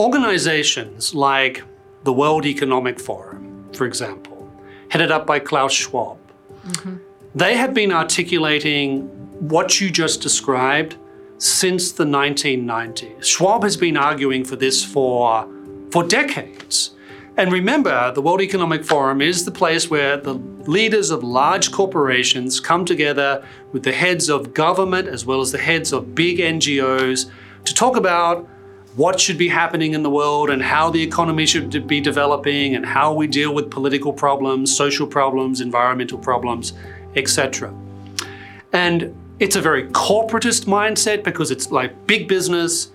organizations like the World Economic Forum, for example, headed up by Klaus Schwab, mm-hmm. they have been articulating what you just described since the 1990s. Schwab has been arguing for this for, for decades. And remember, the World Economic Forum is the place where the leaders of large corporations come together with the heads of government as well as the heads of big NGOs to talk about what should be happening in the world and how the economy should be developing and how we deal with political problems, social problems, environmental problems, etc. And it's a very corporatist mindset because it's like big business,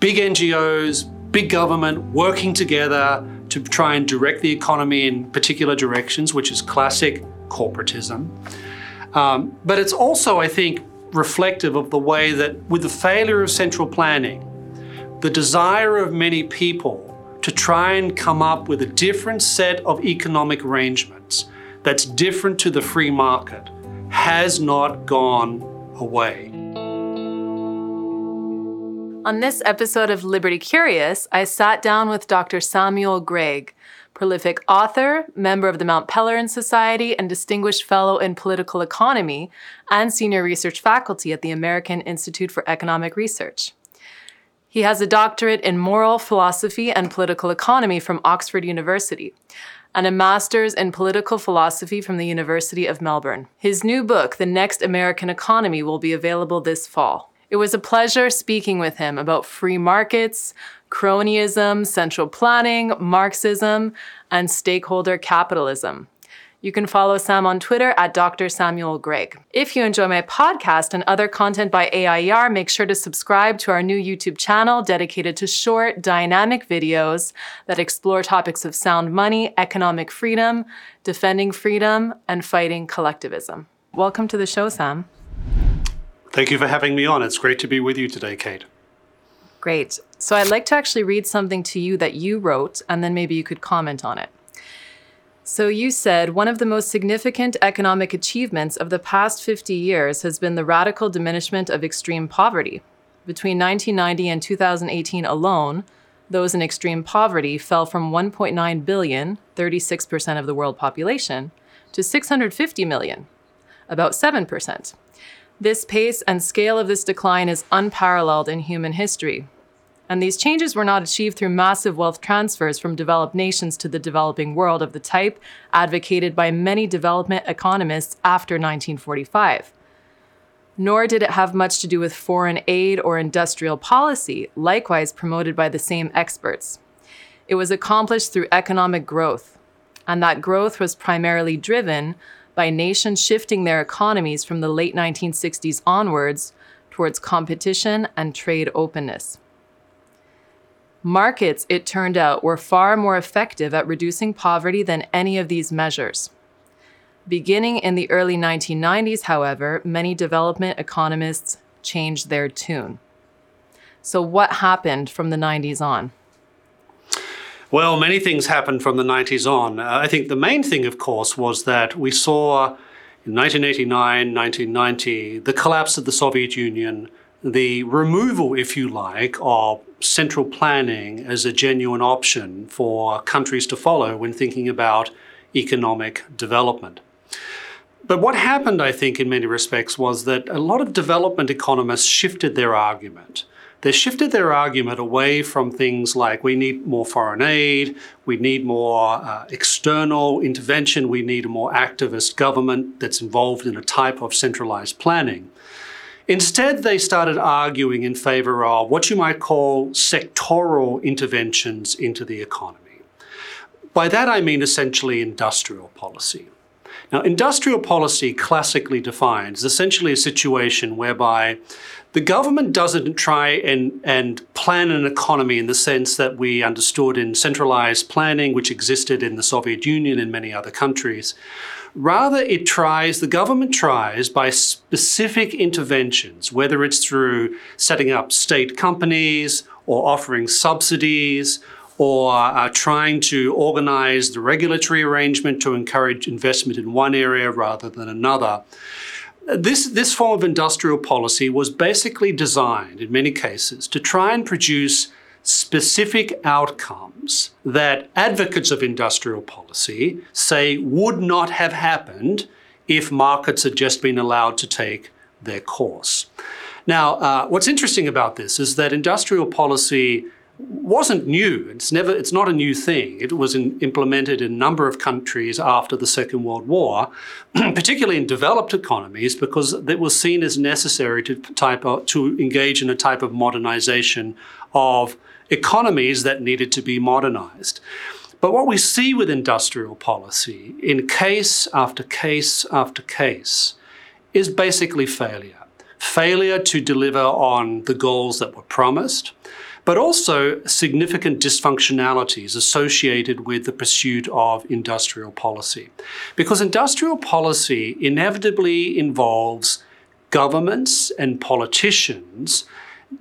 big NGOs, big government working together to try and direct the economy in particular directions, which is classic corporatism. Um, but it's also, I think, reflective of the way that, with the failure of central planning, the desire of many people to try and come up with a different set of economic arrangements that's different to the free market has not gone away. On this episode of Liberty Curious, I sat down with Dr. Samuel Gregg, prolific author, member of the Mont Pèlerin Society, and distinguished fellow in political economy and senior research faculty at the American Institute for Economic Research. He has a doctorate in moral philosophy and political economy from Oxford University and a master's in political philosophy from the University of Melbourne. His new book, The Next American Economy, will be available this fall. It was a pleasure speaking with him about free markets, cronyism, central planning, Marxism, and stakeholder capitalism. You can follow Sam on Twitter at Dr. Samuel Gregg. If you enjoy my podcast and other content by AIER, make sure to subscribe to our new YouTube channel dedicated to short, dynamic videos that explore topics of sound money, economic freedom, defending freedom, and fighting collectivism. Welcome to the show, Sam. Thank you for having me on. It's great to be with you today, Kate. Great. So I'd like to actually read something to you that you wrote, and then maybe you could comment on it. So you said one of the most significant economic achievements of the past 50 years has been the radical diminishment of extreme poverty. Between 1990 and 2018 alone, those in extreme poverty fell from 1.9 billion, 36% of the world population, to 650 million, about 7%. This pace and scale of this decline is unparalleled in human history, and these changes were not achieved through massive wealth transfers from developed nations to the developing world of the type advocated by many development economists after 1945. Nor did it have much to do with foreign aid or industrial policy, likewise promoted by the same experts. It was accomplished through economic growth, and that growth was primarily driven by nations shifting their economies from the late 1960s onwards towards competition and trade openness. Markets, it turned out, were far more effective at reducing poverty than any of these measures. Beginning in the early 1990s, however, many development economists changed their tune. So, what happened from the 90s on? Well, many things happened from the 90s on. Uh, I think the main thing, of course, was that we saw in 1989, 1990, the collapse of the Soviet Union, the removal, if you like, of central planning as a genuine option for countries to follow when thinking about economic development. But what happened, I think, in many respects, was that a lot of development economists shifted their argument. They shifted their argument away from things like we need more foreign aid, we need more uh, external intervention, we need a more activist government that's involved in a type of centralized planning. Instead, they started arguing in favor of what you might call sectoral interventions into the economy. By that, I mean essentially industrial policy. Now, industrial policy, classically defined, is essentially a situation whereby the government doesn't try and, and plan an economy in the sense that we understood in centralized planning, which existed in the Soviet Union and many other countries. Rather, it tries, the government tries by specific interventions, whether it's through setting up state companies or offering subsidies or uh, trying to organize the regulatory arrangement to encourage investment in one area rather than another. This, this form of industrial policy was basically designed, in many cases, to try and produce specific outcomes that advocates of industrial policy say would not have happened if markets had just been allowed to take their course. Now, uh, what's interesting about this is that industrial policy wasn't new. It's never. It's not a new thing. It was in, implemented in a number of countries after the Second World War, particularly in developed economies, because it was seen as necessary to type of, to engage in a type of modernization of economies that needed to be modernized. But what we see with industrial policy, in case after case after case, is basically failure. Failure to deliver on the goals that were promised but also significant dysfunctionalities associated with the pursuit of industrial policy. Because industrial policy inevitably involves governments and politicians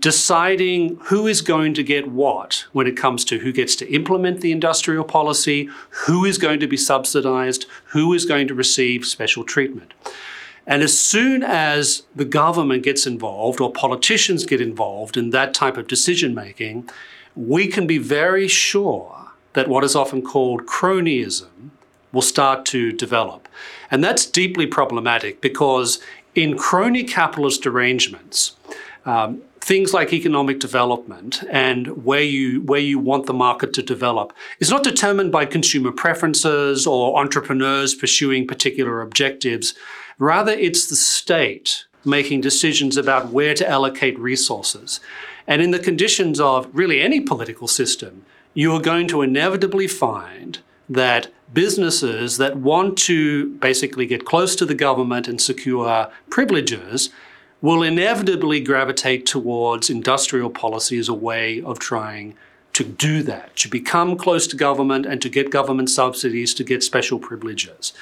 deciding who is going to get what when it comes to who gets to implement the industrial policy, who is going to be subsidized, who is going to receive special treatment. And as soon as the government gets involved or politicians get involved in that type of decision making, we can be very sure that what is often called cronyism will start to develop. And that's deeply problematic because in crony capitalist arrangements, um, things like economic development and where you where you want the market to develop is not determined by consumer preferences or entrepreneurs pursuing particular objectives Rather, it's the state making decisions about where to allocate resources. And in the conditions of really any political system, you are going to inevitably find that businesses that want to basically get close to the government and secure privileges will inevitably gravitate towards industrial policy as a way of trying to do that, to become close to government and to get government subsidies, to get special privileges.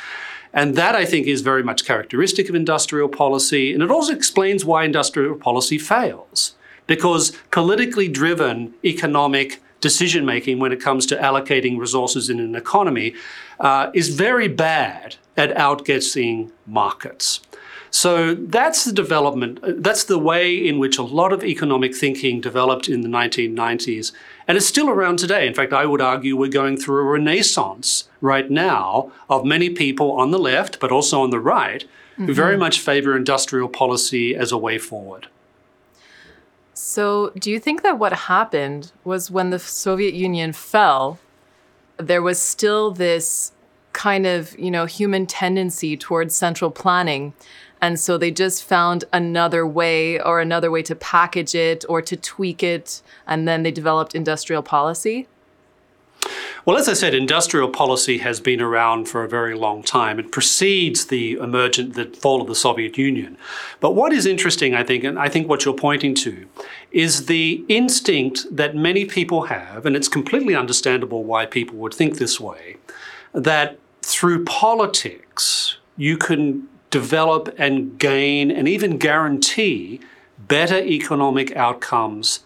And that, I think, is very much characteristic of industrial policy. And it also explains why industrial policy fails. Because politically driven economic decision making when it comes to allocating resources in an economy uh, is very bad at outguessing markets. So that's the development, that's the way in which a lot of economic thinking developed in the 1990s. And it's still around today. In fact, I would argue we're going through a renaissance right now of many people on the left, but also on the right, mm-hmm. who very much favor industrial policy as a way forward. So, do you think that what happened was when the Soviet Union fell, there was still this kind of, you know, human tendency towards central planning and so they just found another way or another way to package it or to tweak it. And then they developed industrial policy. Well, as I said, industrial policy has been around for a very long time. It precedes the emergent, the fall of the Soviet Union. But what is interesting, I think, and I think what you're pointing to, is the instinct that many people have, and it's completely understandable why people would think this way, that through politics you can develop and gain and even guarantee better economic outcomes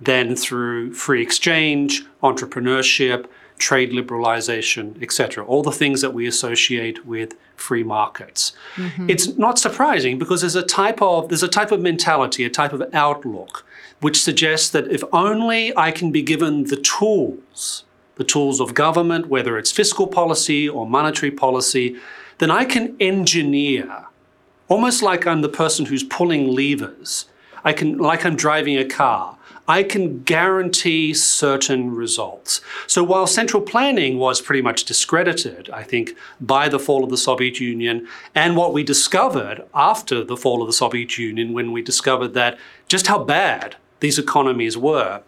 than through free exchange, entrepreneurship, trade liberalization, etc. All the things that we associate with free markets. Mm-hmm. It's not surprising because there's a type of there's a type of mentality, a type of outlook which suggests that if only I can be given the tools, the tools of government, whether it's fiscal policy or monetary policy, then I can engineer, almost like I'm the person who's pulling levers. I can, like I'm driving a car. I can guarantee certain results. So while central planning was pretty much discredited, I think, by the fall of the Soviet Union and what we discovered after the fall of the Soviet Union when we discovered that just how bad these economies were,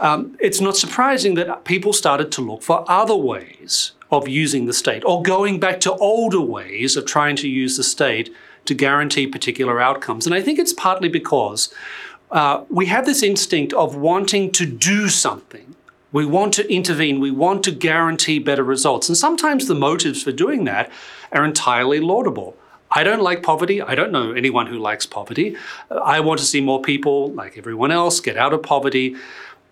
um, it's not surprising that people started to look for other ways of using the state or going back to older ways of trying to use the state to guarantee particular outcomes. And I think it's partly because uh, we have this instinct of wanting to do something. We want to intervene. We want to guarantee better results. And sometimes the motives for doing that are entirely laudable. I don't like poverty. I don't know anyone who likes poverty. I want to see more people, like everyone else, get out of poverty.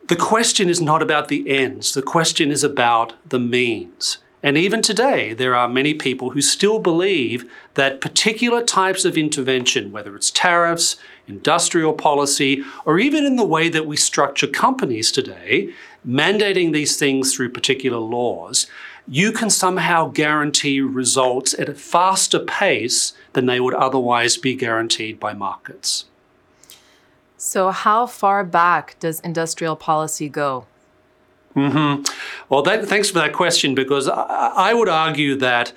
The question is not about the ends, the question is about the means. And even today, there are many people who still believe that particular types of intervention, whether it's tariffs, industrial policy, or even in the way that we structure companies today, mandating these things through particular laws, you can somehow guarantee results at a faster pace than they would otherwise be guaranteed by markets. So, how far back does industrial policy go? Mm-hmm. Well, that, thanks for that question because I, I would argue that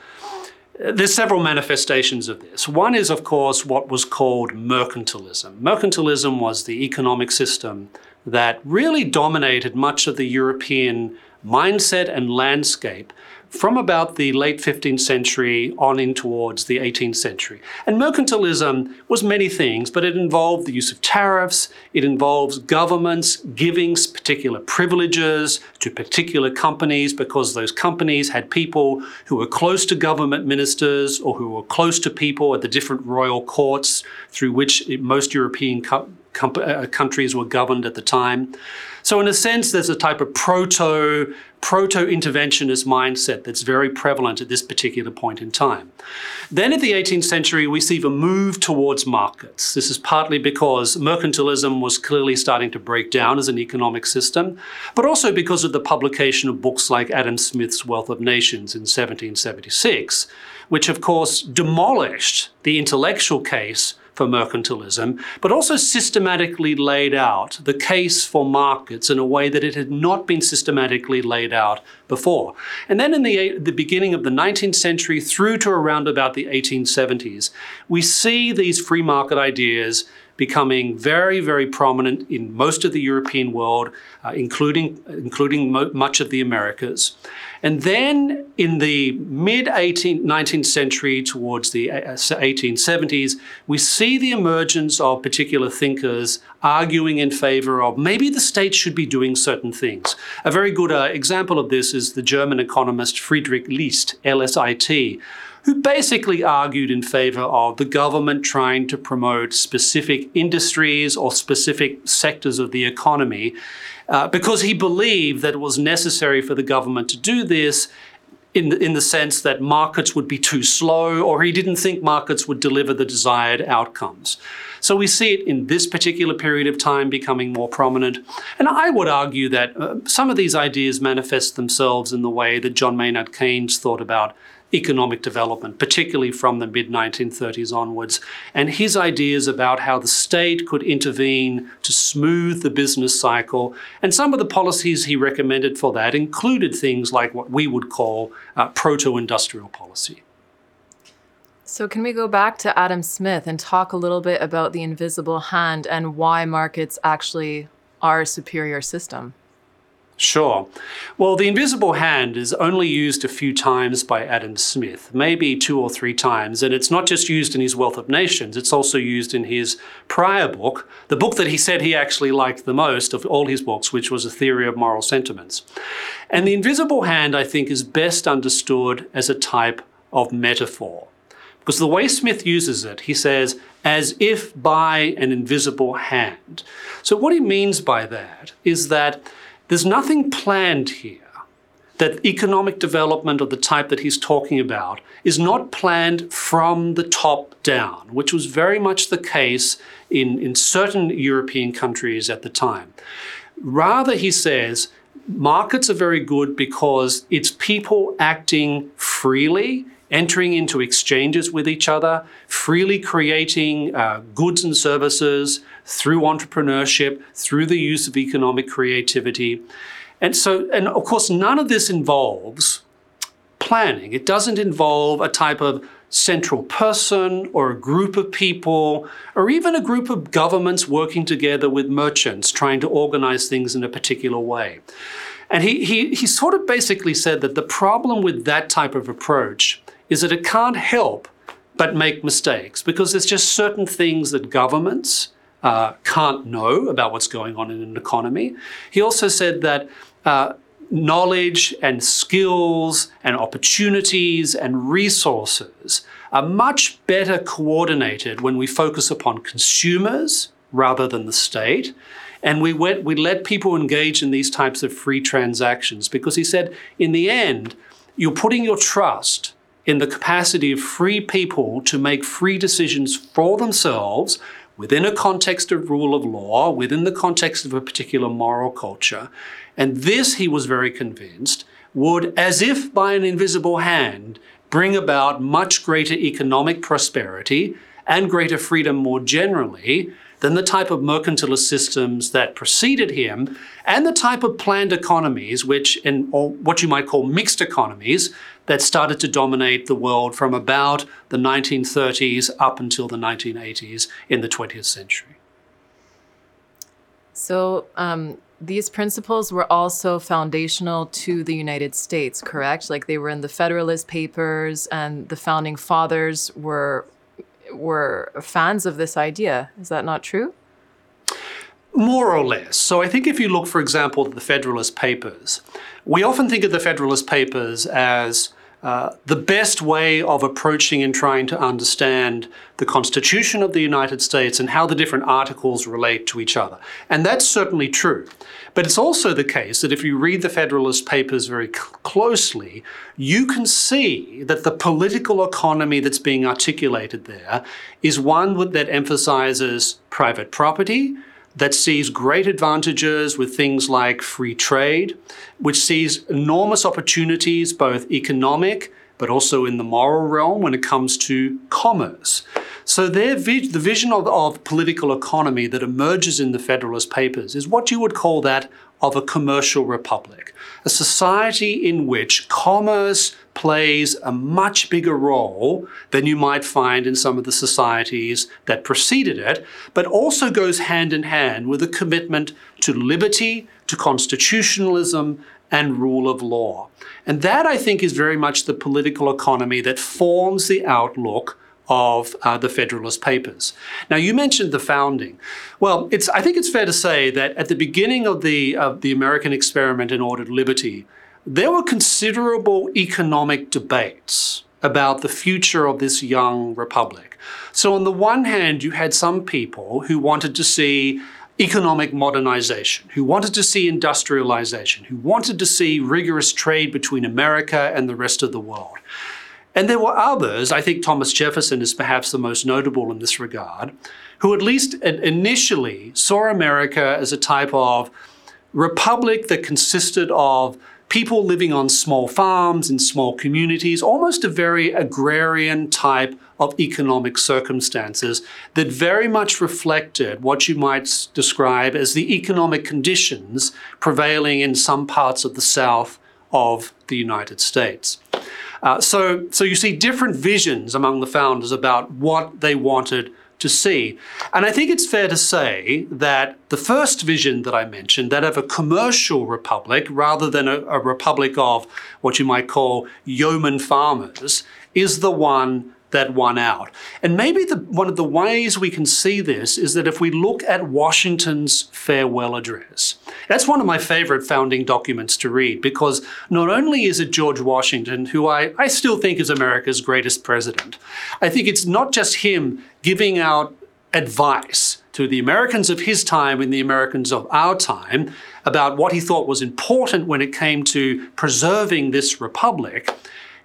there's several manifestations of this. One is, of course, what was called mercantilism. Mercantilism was the economic system that really dominated much of the European mindset and landscape from about the late 15th century on in towards the 18th century. And mercantilism was many things, but it involved the use of tariffs, it involves governments giving particular privileges to particular companies because those companies had people who were close to government ministers or who were close to people at the different royal courts through which most European co- uh, countries were governed at the time. So, in a sense, there's a type of proto proto interventionist mindset that's very prevalent at this particular point in time. Then, at the 18th century, we see the move towards markets. This is partly because mercantilism was clearly starting to break down as an economic system, but also because of the publication of books like Adam Smith's Wealth of Nations in 1776, which, of course, demolished the intellectual case for mercantilism, but also systematically laid out the case for markets in a way that it had not been systematically laid out before. And then in the, the beginning of the 19th century through to around about the 1870s, we see these free market ideas becoming very, very prominent in most of the European world, uh, including, including mo- much of the Americas. And then in the mid 19th century, towards the 1870s, uh, we see the emergence of particular thinkers arguing in favor of maybe the state should be doing certain things. A very good uh, example of this is the German economist Friedrich List, LSIT, who basically argued in favor of the government trying to promote specific industries or specific sectors of the economy uh, because he believed that it was necessary for the government to do this in the, in the sense that markets would be too slow, or he didn't think markets would deliver the desired outcomes. So we see it in this particular period of time becoming more prominent. And I would argue that uh, some of these ideas manifest themselves in the way that John Maynard Keynes thought about economic development, particularly from the mid 1930s onwards, and his ideas about how the state could intervene to smooth the business cycle. And some of the policies he recommended for that included things like what we would call uh, proto industrial policy. So, can we go back to Adam Smith and talk a little bit about the invisible hand and why markets actually are a superior system? Sure. Well, the invisible hand is only used a few times by Adam Smith, maybe two or three times. And it's not just used in his Wealth of Nations, it's also used in his prior book, the book that he said he actually liked the most of all his books, which was A Theory of Moral Sentiments. And the invisible hand, I think, is best understood as a type of metaphor. Because the way Smith uses it, he says, as if by an invisible hand. So, what he means by that is that there's nothing planned here. That economic development of the type that he's talking about is not planned from the top down, which was very much the case in, in certain European countries at the time. Rather, he says, markets are very good because it's people acting freely entering into exchanges with each other, freely creating uh, goods and services through entrepreneurship, through the use of economic creativity. And so, and of course, none of this involves planning. It doesn't involve a type of central person or a group of people or even a group of governments working together with merchants trying to organize things in a particular way. And he, he, he sort of basically said that the problem with that type of approach is that it can't help but make mistakes because there's just certain things that governments uh, can't know about what's going on in an economy. He also said that uh, knowledge and skills and opportunities and resources are much better coordinated when we focus upon consumers rather than the state. And we, went, we let people engage in these types of free transactions because he said, in the end, you're putting your trust in the capacity of free people to make free decisions for themselves within a context of rule of law, within the context of a particular moral culture. And this, he was very convinced, would, as if by an invisible hand, bring about much greater economic prosperity and greater freedom more generally than the type of mercantilist systems that preceded him and the type of planned economies, which, in or what you might call mixed economies, that started to dominate the world from about the 1930s up until the 1980s in the 20th century. So, um, these principles were also foundational to the United States, correct? Like they were in the Federalist Papers, and the founding fathers were were fans of this idea. Is that not true? More or less. So I think if you look, for example, at the Federalist Papers, we often think of the Federalist Papers as uh, the best way of approaching and trying to understand the Constitution of the United States and how the different articles relate to each other. And that's certainly true. But it's also the case that if you read the Federalist Papers very closely, you can see that the political economy that's being articulated there is one that emphasizes private property, that sees great advantages with things like free trade, which sees enormous opportunities, both economic but also in the moral realm when it comes to commerce. So their vi- the vision of, of political economy that emerges in the Federalist Papers is what you would call that of a commercial republic, a society in which commerce plays a much bigger role than you might find in some of the societies that preceded it, but also goes hand in hand with a commitment to liberty, to constitutionalism, and rule of law. And that, I think, is very much the political economy that forms the outlook of uh, the Federalist Papers. Now, you mentioned the founding. Well, it's, I think it's fair to say that at the beginning of the, of the American experiment in ordered liberty, there were considerable economic debates about the future of this young republic. So, on the one hand, you had some people who wanted to see economic modernization, who wanted to see industrialization, who wanted to see rigorous trade between America and the rest of the world. And there were others, I think Thomas Jefferson is perhaps the most notable in this regard, who at least initially saw America as a type of republic that consisted of people living on small farms in small communities, almost a very agrarian type of economic circumstances that very much reflected what you might describe as the economic conditions prevailing in some parts of the South of the United States. Uh, so, so you see different visions among the founders about what they wanted to see. And I think it's fair to say that the first vision that I mentioned, that of a commercial republic rather than a, a republic of what you might call yeoman farmers, is the one that won out. And maybe the, one of the ways we can see this is that if we look at Washington's farewell address, that's one of my favorite founding documents to read because not only is it George Washington, who I, I still think is America's greatest president, I think it's not just him giving out advice to the Americans of his time and the Americans of our time about what he thought was important when it came to preserving this republic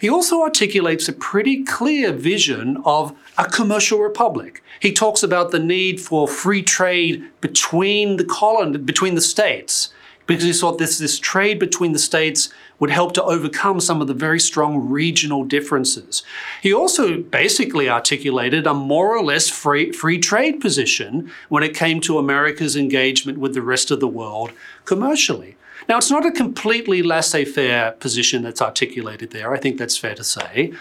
he also articulates a pretty clear vision of a commercial republic. He talks about the need for free trade between the colony, between the states, because he thought this, this trade between the states would help to overcome some of the very strong regional differences. He also basically articulated a more or less free, free trade position when it came to America's engagement with the rest of the world commercially. Now, it's not a completely laissez faire position that's articulated there, I think that's fair to say.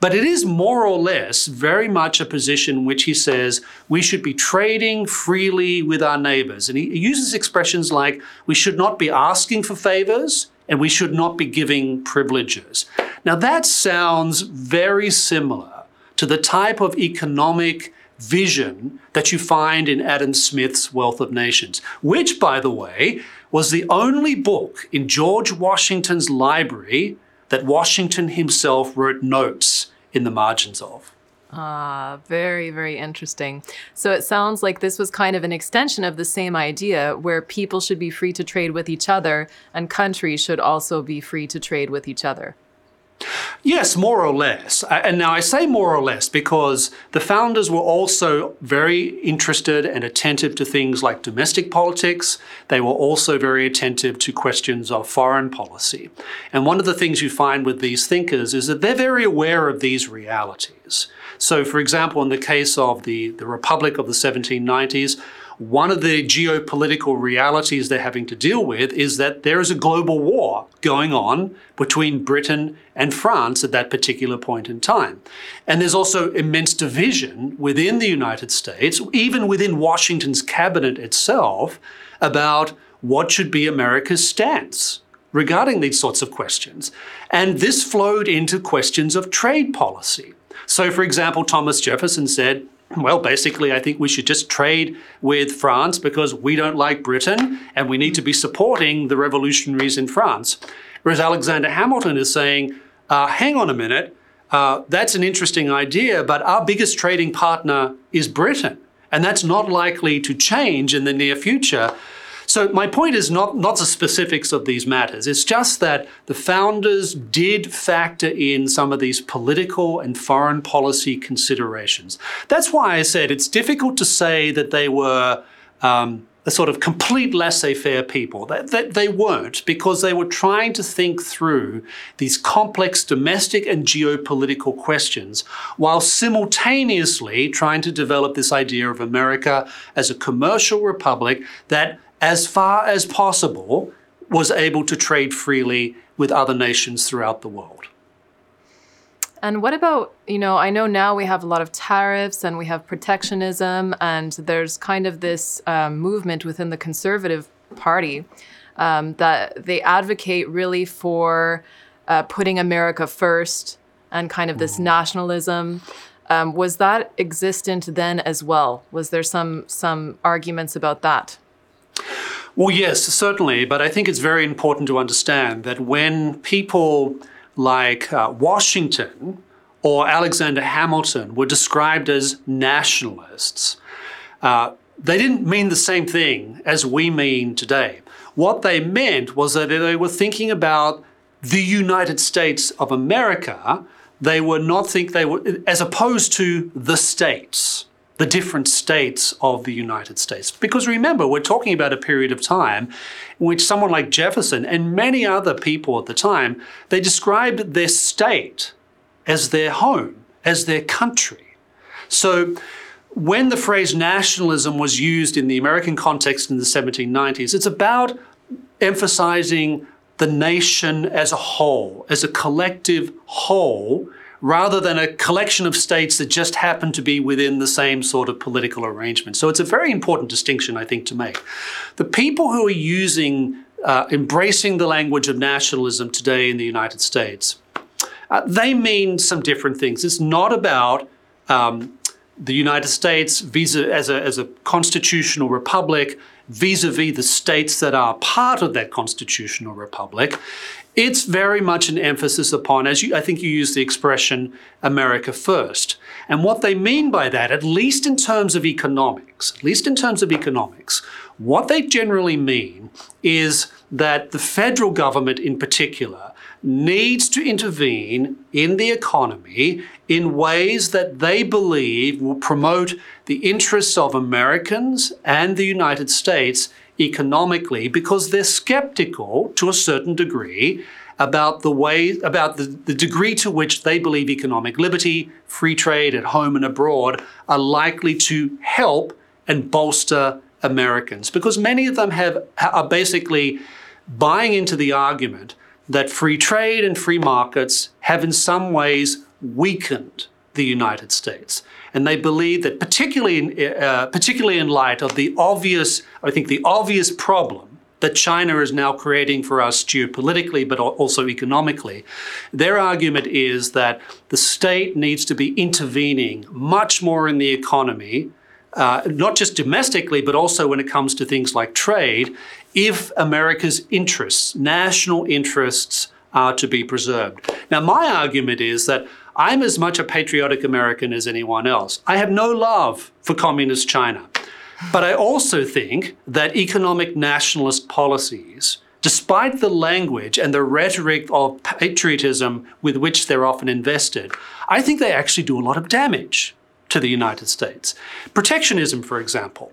But it is more or less very much a position which he says we should be trading freely with our neighbors. And he uses expressions like we should not be asking for favors and we should not be giving privileges. Now, that sounds very similar to the type of economic vision that you find in Adam Smith's Wealth of Nations, which, by the way, was the only book in George Washington's library that Washington himself wrote notes in the margins of. Ah, very, very interesting. So it sounds like this was kind of an extension of the same idea where people should be free to trade with each other and countries should also be free to trade with each other. Yes, more or less. And now I say more or less because the founders were also very interested and attentive to things like domestic politics. They were also very attentive to questions of foreign policy. And one of the things you find with these thinkers is that they're very aware of these realities. So, for example, in the case of the, the Republic of the 1790s, one of the geopolitical realities they're having to deal with is that there is a global war going on between Britain and France at that particular point in time. And there's also immense division within the United States, even within Washington's cabinet itself, about what should be America's stance regarding these sorts of questions. And this flowed into questions of trade policy. So, for example, Thomas Jefferson said, well, basically, I think we should just trade with France because we don't like Britain and we need to be supporting the revolutionaries in France. Whereas Alexander Hamilton is saying, uh, hang on a minute, uh, that's an interesting idea, but our biggest trading partner is Britain. And that's not likely to change in the near future. So my point is not, not the specifics of these matters. It's just that the founders did factor in some of these political and foreign policy considerations. That's why I said it's difficult to say that they were um, a sort of complete laissez-faire people. That they weren't because they were trying to think through these complex domestic and geopolitical questions while simultaneously trying to develop this idea of America as a commercial republic that as far as possible, was able to trade freely with other nations throughout the world. And what about, you know, I know now we have a lot of tariffs and we have protectionism, and there's kind of this um, movement within the Conservative Party um, that they advocate really for uh, putting America first and kind of this mm. nationalism. Um, was that existent then as well? Was there some some arguments about that? Well, yes, certainly. But I think it's very important to understand that when people like uh, Washington or Alexander Hamilton were described as nationalists, uh, they didn't mean the same thing as we mean today. What they meant was that they were thinking about the United States of America. They were not think they were as opposed to the states the different states of the United States. Because remember, we're talking about a period of time in which someone like Jefferson and many other people at the time, they described their state as their home, as their country. So when the phrase nationalism was used in the American context in the 1790s, it's about emphasizing the nation as a whole, as a collective whole, rather than a collection of states that just happen to be within the same sort of political arrangement. So it's a very important distinction, I think, to make. The people who are using, uh, embracing the language of nationalism today in the United States, uh, they mean some different things. It's not about um, the United States visa as a, as a constitutional republic vis-a-vis the states that are part of that constitutional republic. It's very much an emphasis upon, as you, I think you use the expression, America first. And what they mean by that, at least in terms of economics, at least in terms of economics, what they generally mean is that the federal government in particular needs to intervene in the economy in ways that they believe will promote the interests of Americans and the United States economically because they're skeptical to a certain degree about the way about the, the degree to which they believe economic liberty, free trade at home and abroad are likely to help and bolster Americans. Because many of them have are basically buying into the argument that free trade and free markets have in some ways weakened the United States. And they believe that, particularly in, uh, particularly in light of the obvious, I think, the obvious problem that China is now creating for us geopolitically, but also economically. Their argument is that the state needs to be intervening much more in the economy, uh, not just domestically, but also when it comes to things like trade, if America's interests, national interests, are to be preserved. Now, my argument is that I'm as much a patriotic American as anyone else. I have no love for communist China. But I also think that economic nationalist policies despite the language and the rhetoric of patriotism with which they're often invested, I think they actually do a lot of damage to the United States. Protectionism, for example.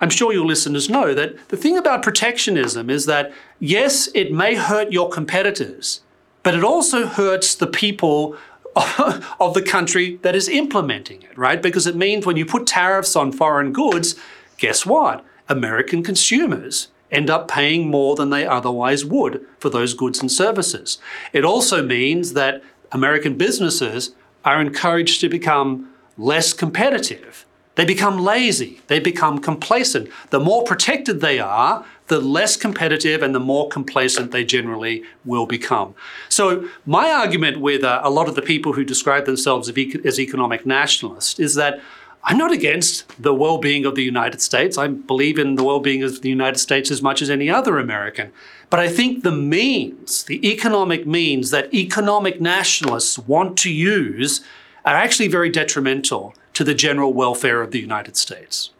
I'm sure your listeners know that the thing about protectionism is that, yes, it may hurt your competitors, but it also hurts the people of the country that is implementing it, right? Because it means when you put tariffs on foreign goods, guess what? American consumers end up paying more than they otherwise would for those goods and services. It also means that American businesses are encouraged to become less competitive. They become lazy, they become complacent. The more protected they are, the less competitive and the more complacent they generally will become. So, my argument with uh, a lot of the people who describe themselves as economic nationalists is that I'm not against the well being of the United States. I believe in the well being of the United States as much as any other American. But I think the means, the economic means that economic nationalists want to use are actually very detrimental to the general welfare of the United States.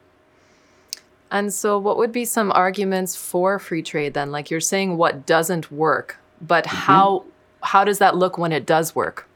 And so, what would be some arguments for free trade then? Like you're saying, what doesn't work, but mm-hmm. how how does that look when it does work?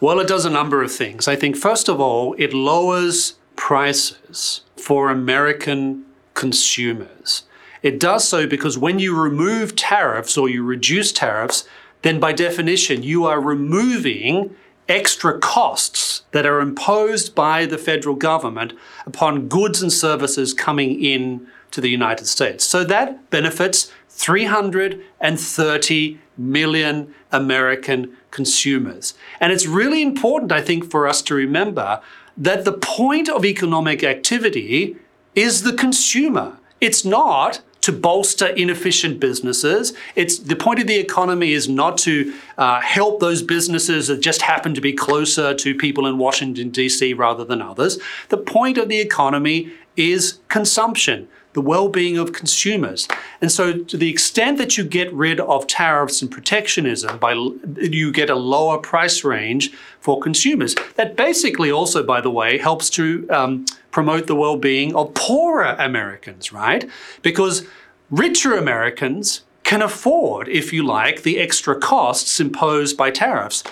Well, it does a number of things. I think, first of all, it lowers prices for American consumers. It does so because when you remove tariffs or you reduce tariffs, then by definition, you are removing extra costs that are imposed by the federal government upon goods and services coming in to the United States. So that benefits 330 million American consumers. And it's really important, I think, for us to remember that the point of economic activity is the consumer. It's not to bolster inefficient businesses. It's the point of the economy is not to uh, help those businesses that just happen to be closer to people in Washington D.C. rather than others. The point of the economy is consumption the well being of consumers. And so, to the extent that you get rid of tariffs and protectionism, by you get a lower price range for consumers. That basically also, by the way, helps to um, promote the well being of poorer Americans, right? Because richer Americans can afford, if you like, the extra costs imposed by tariffs.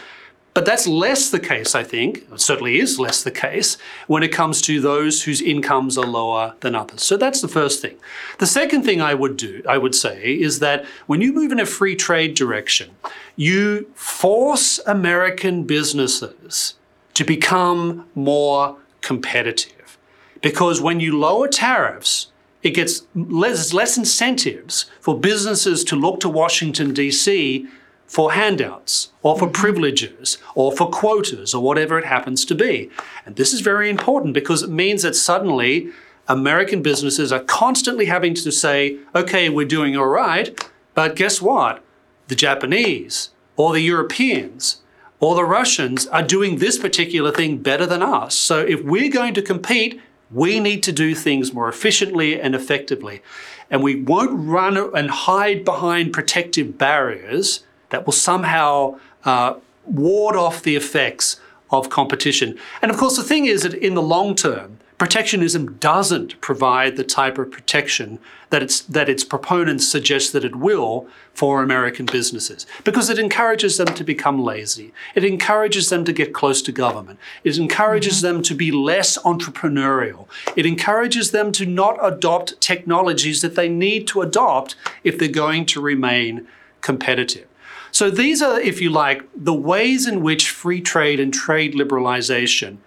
But that's less the case, I think, it certainly is less the case, when it comes to those whose incomes are lower than others. So that's the first thing. The second thing I would do, I would say, is that when you move in a free trade direction, you force American businesses to become more competitive. Because when you lower tariffs, it gets less, less incentives for businesses to look to Washington, D.C for handouts or for mm-hmm. privileges or for quotas or whatever it happens to be. And this is very important because it means that suddenly American businesses are constantly having to say, okay, we're doing all right, but guess what? The Japanese or the Europeans or the Russians are doing this particular thing better than us. So if we're going to compete, we need to do things more efficiently and effectively. And we won't run and hide behind protective barriers that will somehow uh, ward off the effects of competition. And of course, the thing is that in the long term, protectionism doesn't provide the type of protection that its, that its proponents suggest that it will for American businesses, because it encourages them to become lazy. It encourages them to get close to government. It encourages mm-hmm. them to be less entrepreneurial. It encourages them to not adopt technologies that they need to adopt if they're going to remain competitive. So these are, if you like, the ways in which free trade and trade liberalization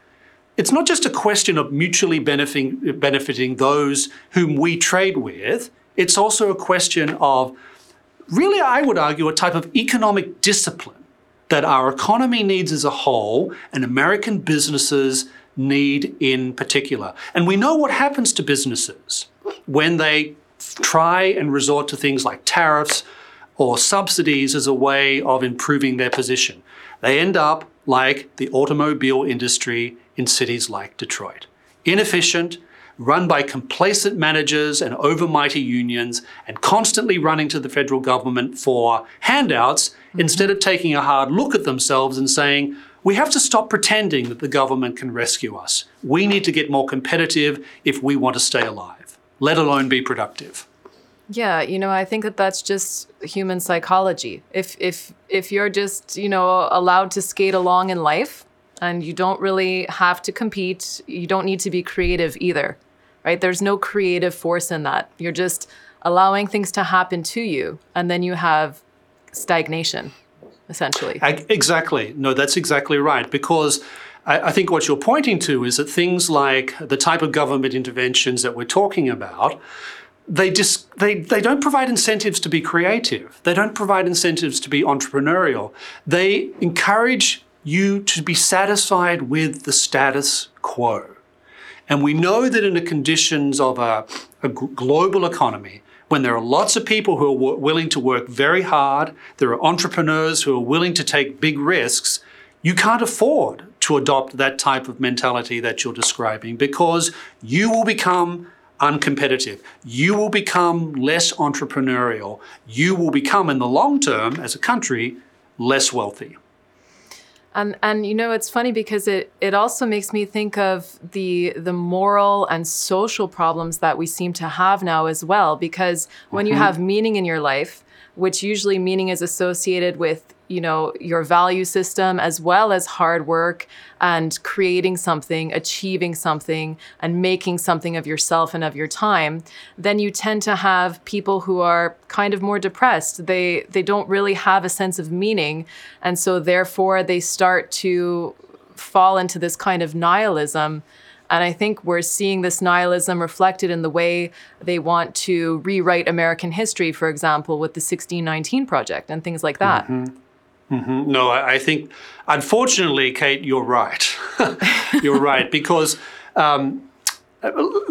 it's not just a question of mutually benefiting, benefiting those whom we trade with, it's also a question of really, I would argue, a type of economic discipline that our economy needs as a whole and American businesses need in particular. And we know what happens to businesses when they try and resort to things like tariffs or subsidies as a way of improving their position. They end up like the automobile industry in cities like Detroit inefficient, run by complacent managers and overmighty unions, and constantly running to the federal government for handouts mm-hmm. instead of taking a hard look at themselves and saying, we have to stop pretending that the government can rescue us. We need to get more competitive if we want to stay alive, let alone be productive. Yeah, you know, I think that that's just human psychology. If if if you're just, you know, allowed to skate along in life and you don't really have to compete, you don't need to be creative either. Right? There's no creative force in that. You're just allowing things to happen to you and then you have stagnation essentially. Exactly. No, that's exactly right because I, think what you're pointing to is that things like the type of government interventions that we're talking about they just they, they don't provide incentives to be creative. They don't provide incentives to be entrepreneurial. They encourage you to be satisfied with the status quo. And we know that in the conditions of a, a global economy, when there are lots of people who are willing to work very hard, there are entrepreneurs who are willing to take big risks, you can't afford to adopt that type of mentality that you're describing because you will become uncompetitive. You will become less entrepreneurial. You will become, in the long term, as a country, less wealthy. And and you know it's funny because it it also makes me think of the the moral and social problems that we seem to have now as well because when mm-hmm. you have meaning in your life which usually meaning is associated with you know your value system as well as hard work and creating something achieving something and making something of yourself and of your time then you tend to have people who are kind of more depressed they they don't really have a sense of meaning and so therefore they start to fall into this kind of nihilism and I think we're seeing this nihilism reflected in the way they want to rewrite American history, for example, with the 1619 Project and things like that. Mm-hmm. Mm-hmm. No, I, think, unfortunately, Kate, you're right. you're right, because um,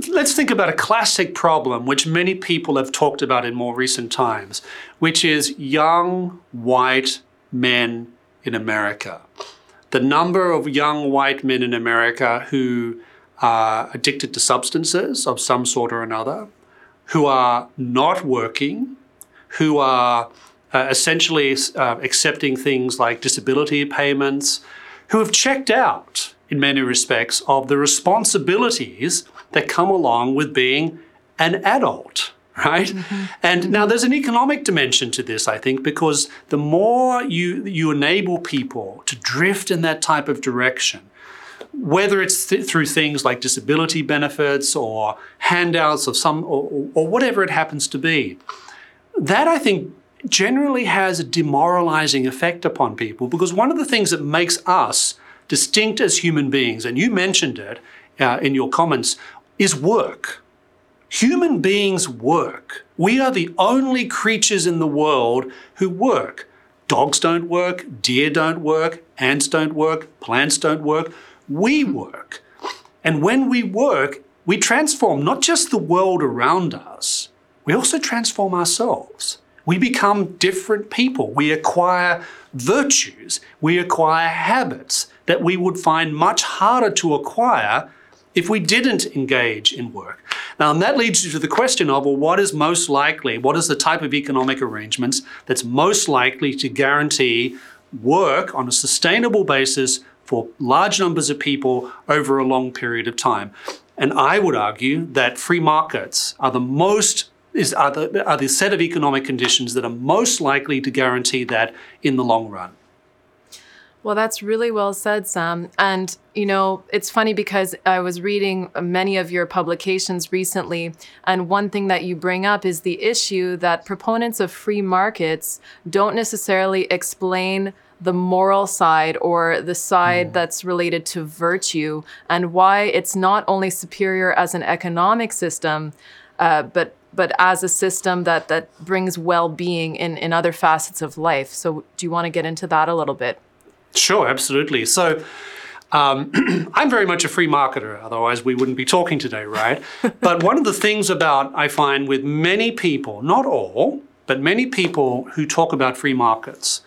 let's think about a classic problem which many people have talked about in more recent times, which is young white men in America. The number of young white men in America who are addicted to substances of some sort or another, who are not working, who are uh, essentially uh, accepting things like disability payments, who have checked out, in many respects, of the responsibilities that come along with being an adult. Right? Mm-hmm. And now there's an economic dimension to this, I think, because the more you, you enable people to drift in that type of direction, whether it's th- through things like disability benefits or handouts of some or, or, whatever it happens to be that i think generally has a demoralizing effect upon people because one of the things that makes us distinct as human beings, and you mentioned it uh, in your comments, is work. Human beings work. We are the only creatures in the world who work. Dogs don't work, deer don't work, ants don't work, plants don't work. We work. And when we work, we transform not just the world around us, we also transform ourselves we become different people. We acquire virtues, we acquire habits that we would find much harder to acquire if we didn't engage in work. Now, and that leads you to the question of well, what is most likely, what is the type of economic arrangements that's most likely to guarantee work on a sustainable basis for large numbers of people over a long period of time? And I would argue that free markets are the most is are the, are the set of economic conditions that are most likely to guarantee that in the long run. Well, that's really well said, Sam. And, you know, it's funny because I was reading many of your publications recently, and one thing that you bring up is the issue that proponents of free markets don't necessarily explain the moral side or the side mm. that's related to virtue and why it's not only superior as an economic system, uh, but but as a system that that brings well-being in in other facets of life. So, do you want to get into that a little bit? Sure, absolutely. So. Um, I'm very much a free marketer, otherwise, we wouldn't be talking today, right? but one of the things about, I find, with many people, not all, but many people who talk about free markets,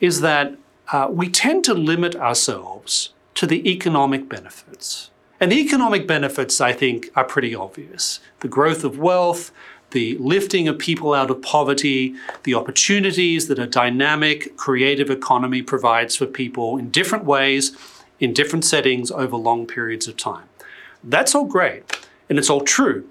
is that uh, we tend to limit ourselves to the economic benefits. And the economic benefits, I think, are pretty obvious. The growth of wealth, the lifting of people out of poverty, the opportunities that a dynamic, creative economy provides for people in different ways, in different settings over long periods of time. That's all great, and it's all true.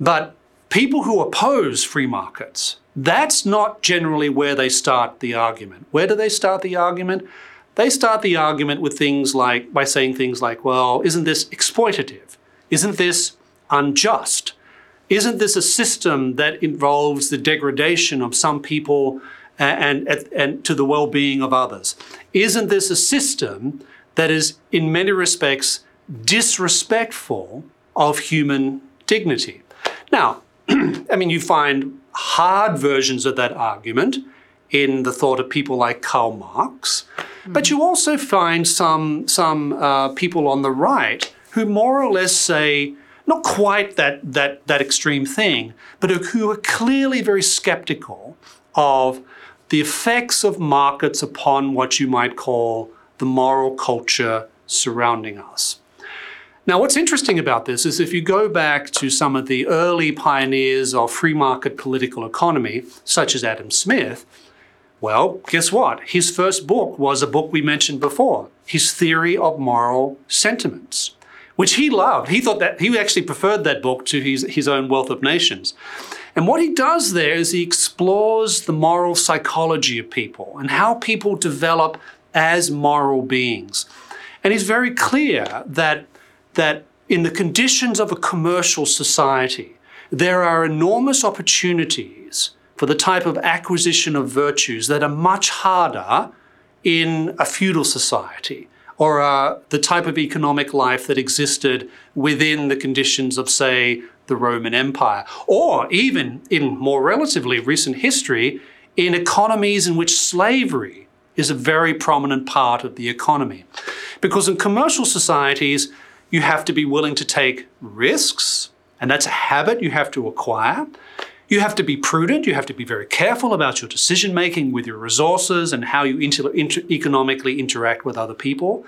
But people who oppose free markets, that's not generally where they start the argument. Where do they start the argument? They start the argument with things like by saying things like, well, isn't this exploitative? Isn't this unjust? Isn't this a system that involves the degradation of some people and, and, and to the well being of others? Isn't this a system that is, in many respects, disrespectful of human dignity? Now, I mean, you find hard versions of that argument in the thought of people like Karl Marx, mm-hmm. but you also find some, some uh, people on the right who more or less say, not quite that, that, that extreme thing, but who are clearly very skeptical of the effects of markets upon what you might call the moral culture surrounding us. Now, what's interesting about this is if you go back to some of the early pioneers of free market political economy, such as Adam Smith, well, guess what? His first book was a book we mentioned before, his Theory of Moral Sentiments, which he loved. He thought that he actually preferred that book to his, his own Wealth of Nations. And what he does there is he explores the moral psychology of people and how people develop as moral beings. And he's very clear that that in the conditions of a commercial society, there are enormous opportunities for the type of acquisition of virtues that are much harder in a feudal society or uh, the type of economic life that existed within the conditions of, say, the Roman Empire, or even in more relatively recent history, in economies in which slavery is a very prominent part of the economy. Because in commercial societies, you have to be willing to take risks, and that's a habit you have to acquire. You have to be prudent. You have to be very careful about your decision making with your resources and how you inter- inter- economically interact with other people.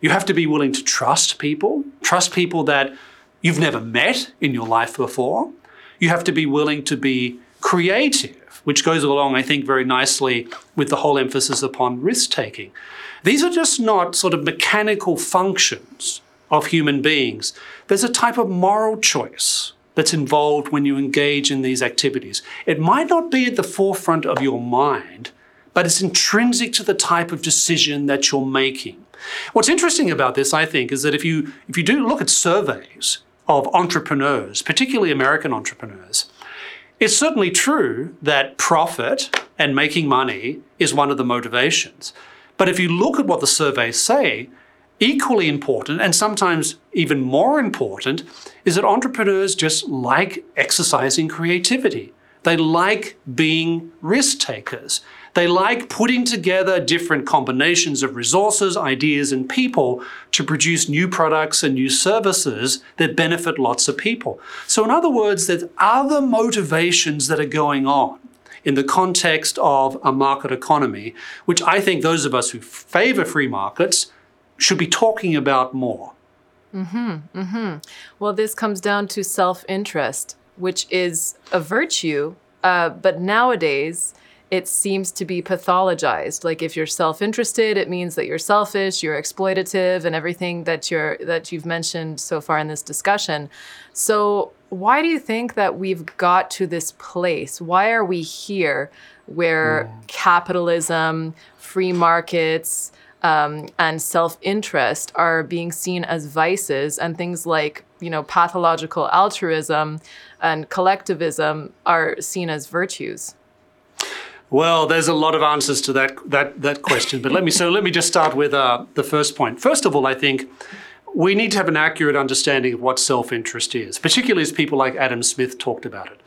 You have to be willing to trust people, trust people that you've never met in your life before. You have to be willing to be creative, which goes along, I think, very nicely with the whole emphasis upon risk taking. These are just not sort of mechanical functions of human beings. There's a type of moral choice that's involved when you engage in these activities. It might not be at the forefront of your mind, but it's intrinsic to the type of decision that you're making. What's interesting about this, I think, is that if you if you do look at surveys of entrepreneurs, particularly American entrepreneurs, it's certainly true that profit and making money is one of the motivations. But if you look at what the surveys say, Equally important, and sometimes even more important, is that entrepreneurs just like exercising creativity. They like being risk takers. They like putting together different combinations of resources, ideas, and people to produce new products and new services that benefit lots of people. So, in other words, there's other motivations that are going on in the context of a market economy, which I think those of us who favor free markets should be talking about more. Mm-hmm. Mm-hmm. Well, this comes down to self-interest, which is a virtue, uh, but nowadays it seems to be pathologized. Like if you're self-interested, it means that you're selfish, you're exploitative, and everything that you're that you've mentioned so far in this discussion. So, why do you think that we've got to this place? Why are we here, where mm. capitalism, free markets, um, and self-interest are being seen as vices and things like you know pathological altruism and collectivism are seen as virtues. Well there's a lot of answers to that that that question but let me so let me just start with uh, the first point. First of all i think we need to have an accurate understanding of what self-interest is particularly as people like adam smith talked about it.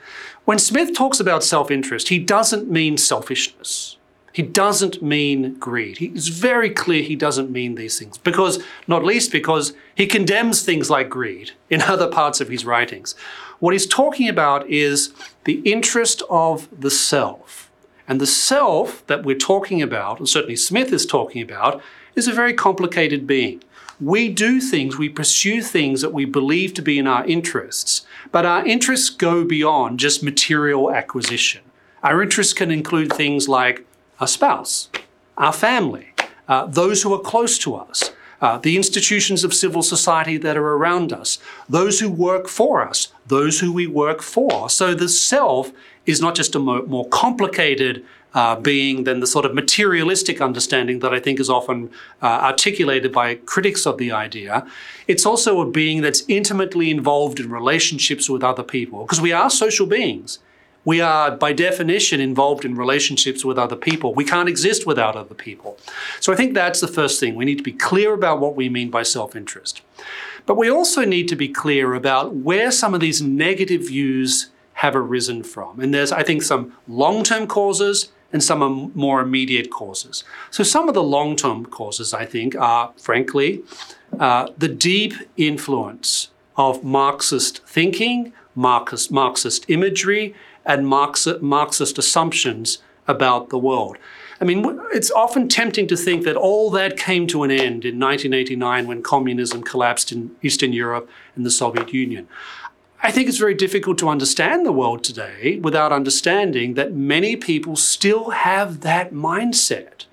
When smith talks about self-interest he doesn't mean selfishness he doesn't mean greed. He's very clear he doesn't mean these things because, not least because he condemns things like greed in other parts of his writings. What he's talking about is the interest of the self. And the self that we're talking about, and certainly Smith is talking about, is a very complicated being. We do things, we pursue things that we believe to be in our interests, but our interests go beyond just material acquisition. Our interests can include things like our spouse, our family, uh, those who are close to us, uh, the institutions of civil society that are around us, those who work for us, those who we work for. So the self is not just a more, more complicated uh, being than the sort of materialistic understanding that I think is often uh, articulated by critics of the idea. It's also a being that's intimately involved in relationships with other people, because we are social beings. We are, by definition, involved in relationships with other people. We can't exist without other people. So I think that's the first thing. We need to be clear about what we mean by self interest. But we also need to be clear about where some of these negative views have arisen from. And there's, I think, some long term causes and some more immediate causes. So, some of the long term causes, I think, are frankly uh, the deep influence of Marxist thinking, Marxist, Marxist imagery, and Marxist, assumptions about the world. I mean, it's often tempting to think that all that came to an end in 1989 when communism collapsed in Eastern Europe and the Soviet Union. I think it's very difficult to understand the world today without understanding that many people still have that mindset.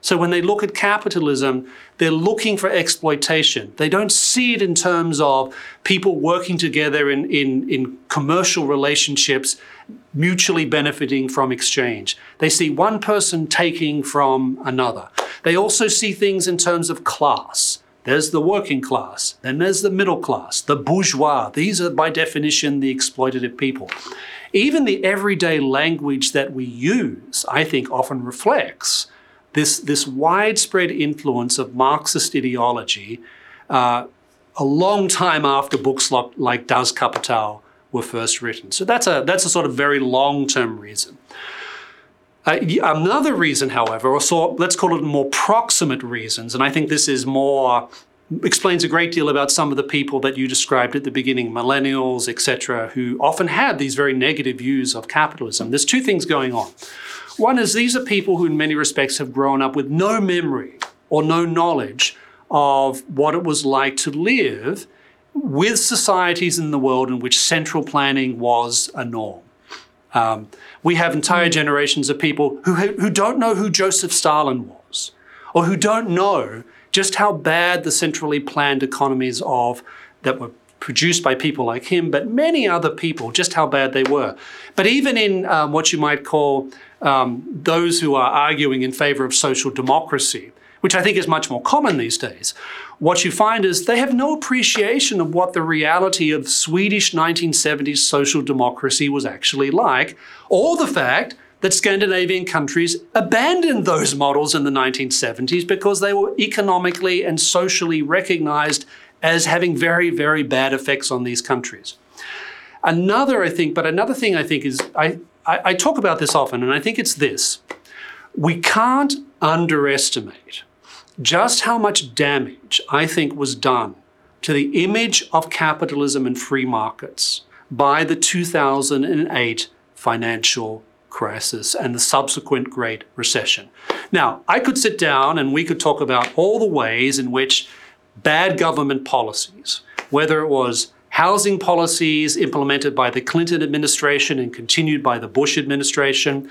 So when they look at capitalism, they're looking for exploitation. They don't see it in terms of people working together in, in, in commercial relationships, mutually benefiting from exchange. They see one person taking from another. They also see things in terms of class. There's the working class, then there's the middle class, the bourgeois. These are, by definition, the exploitative people. Even the everyday language that we use, I think, often reflects this, this widespread influence of Marxist ideology uh, a long time after books like, like Das Kapital were first written. So that's a, that's a sort of very long term reason. Uh, another reason, however, or so let's call it more proximate reasons, and I think this is more explains a great deal about some of the people that you described at the beginning, millennials, etc., who often had these very negative views of capitalism. There's two things going on. One is these are people who, in many respects, have grown up with no memory or no knowledge of what it was like to live with societies in the world in which central planning was a norm. Um, we have entire generations of people who, who don't know who Joseph Stalin was, or who don't know just how bad the centrally planned economies of that were produced by people like him, but many other people, just how bad they were. But even in um, what you might call um, those who are arguing in favor of social democracy, which I think is much more common these days, what you find is they have no appreciation of what the reality of Swedish 1970s social democracy was actually like, or the fact that Scandinavian countries abandoned those models in the 1970s because they were economically and socially recognized as having very, very bad effects on these countries. Another, I think, but another thing I think is I, I, I talk about this often, and I think it's this. We can't underestimate just how much damage I think was done to the image of capitalism and free markets by the 2008 financial crisis and the subsequent Great Recession. Now, I could sit down and we could talk about all the ways in which bad government policies, whether it was housing policies implemented by the Clinton administration and continued by the Bush administration,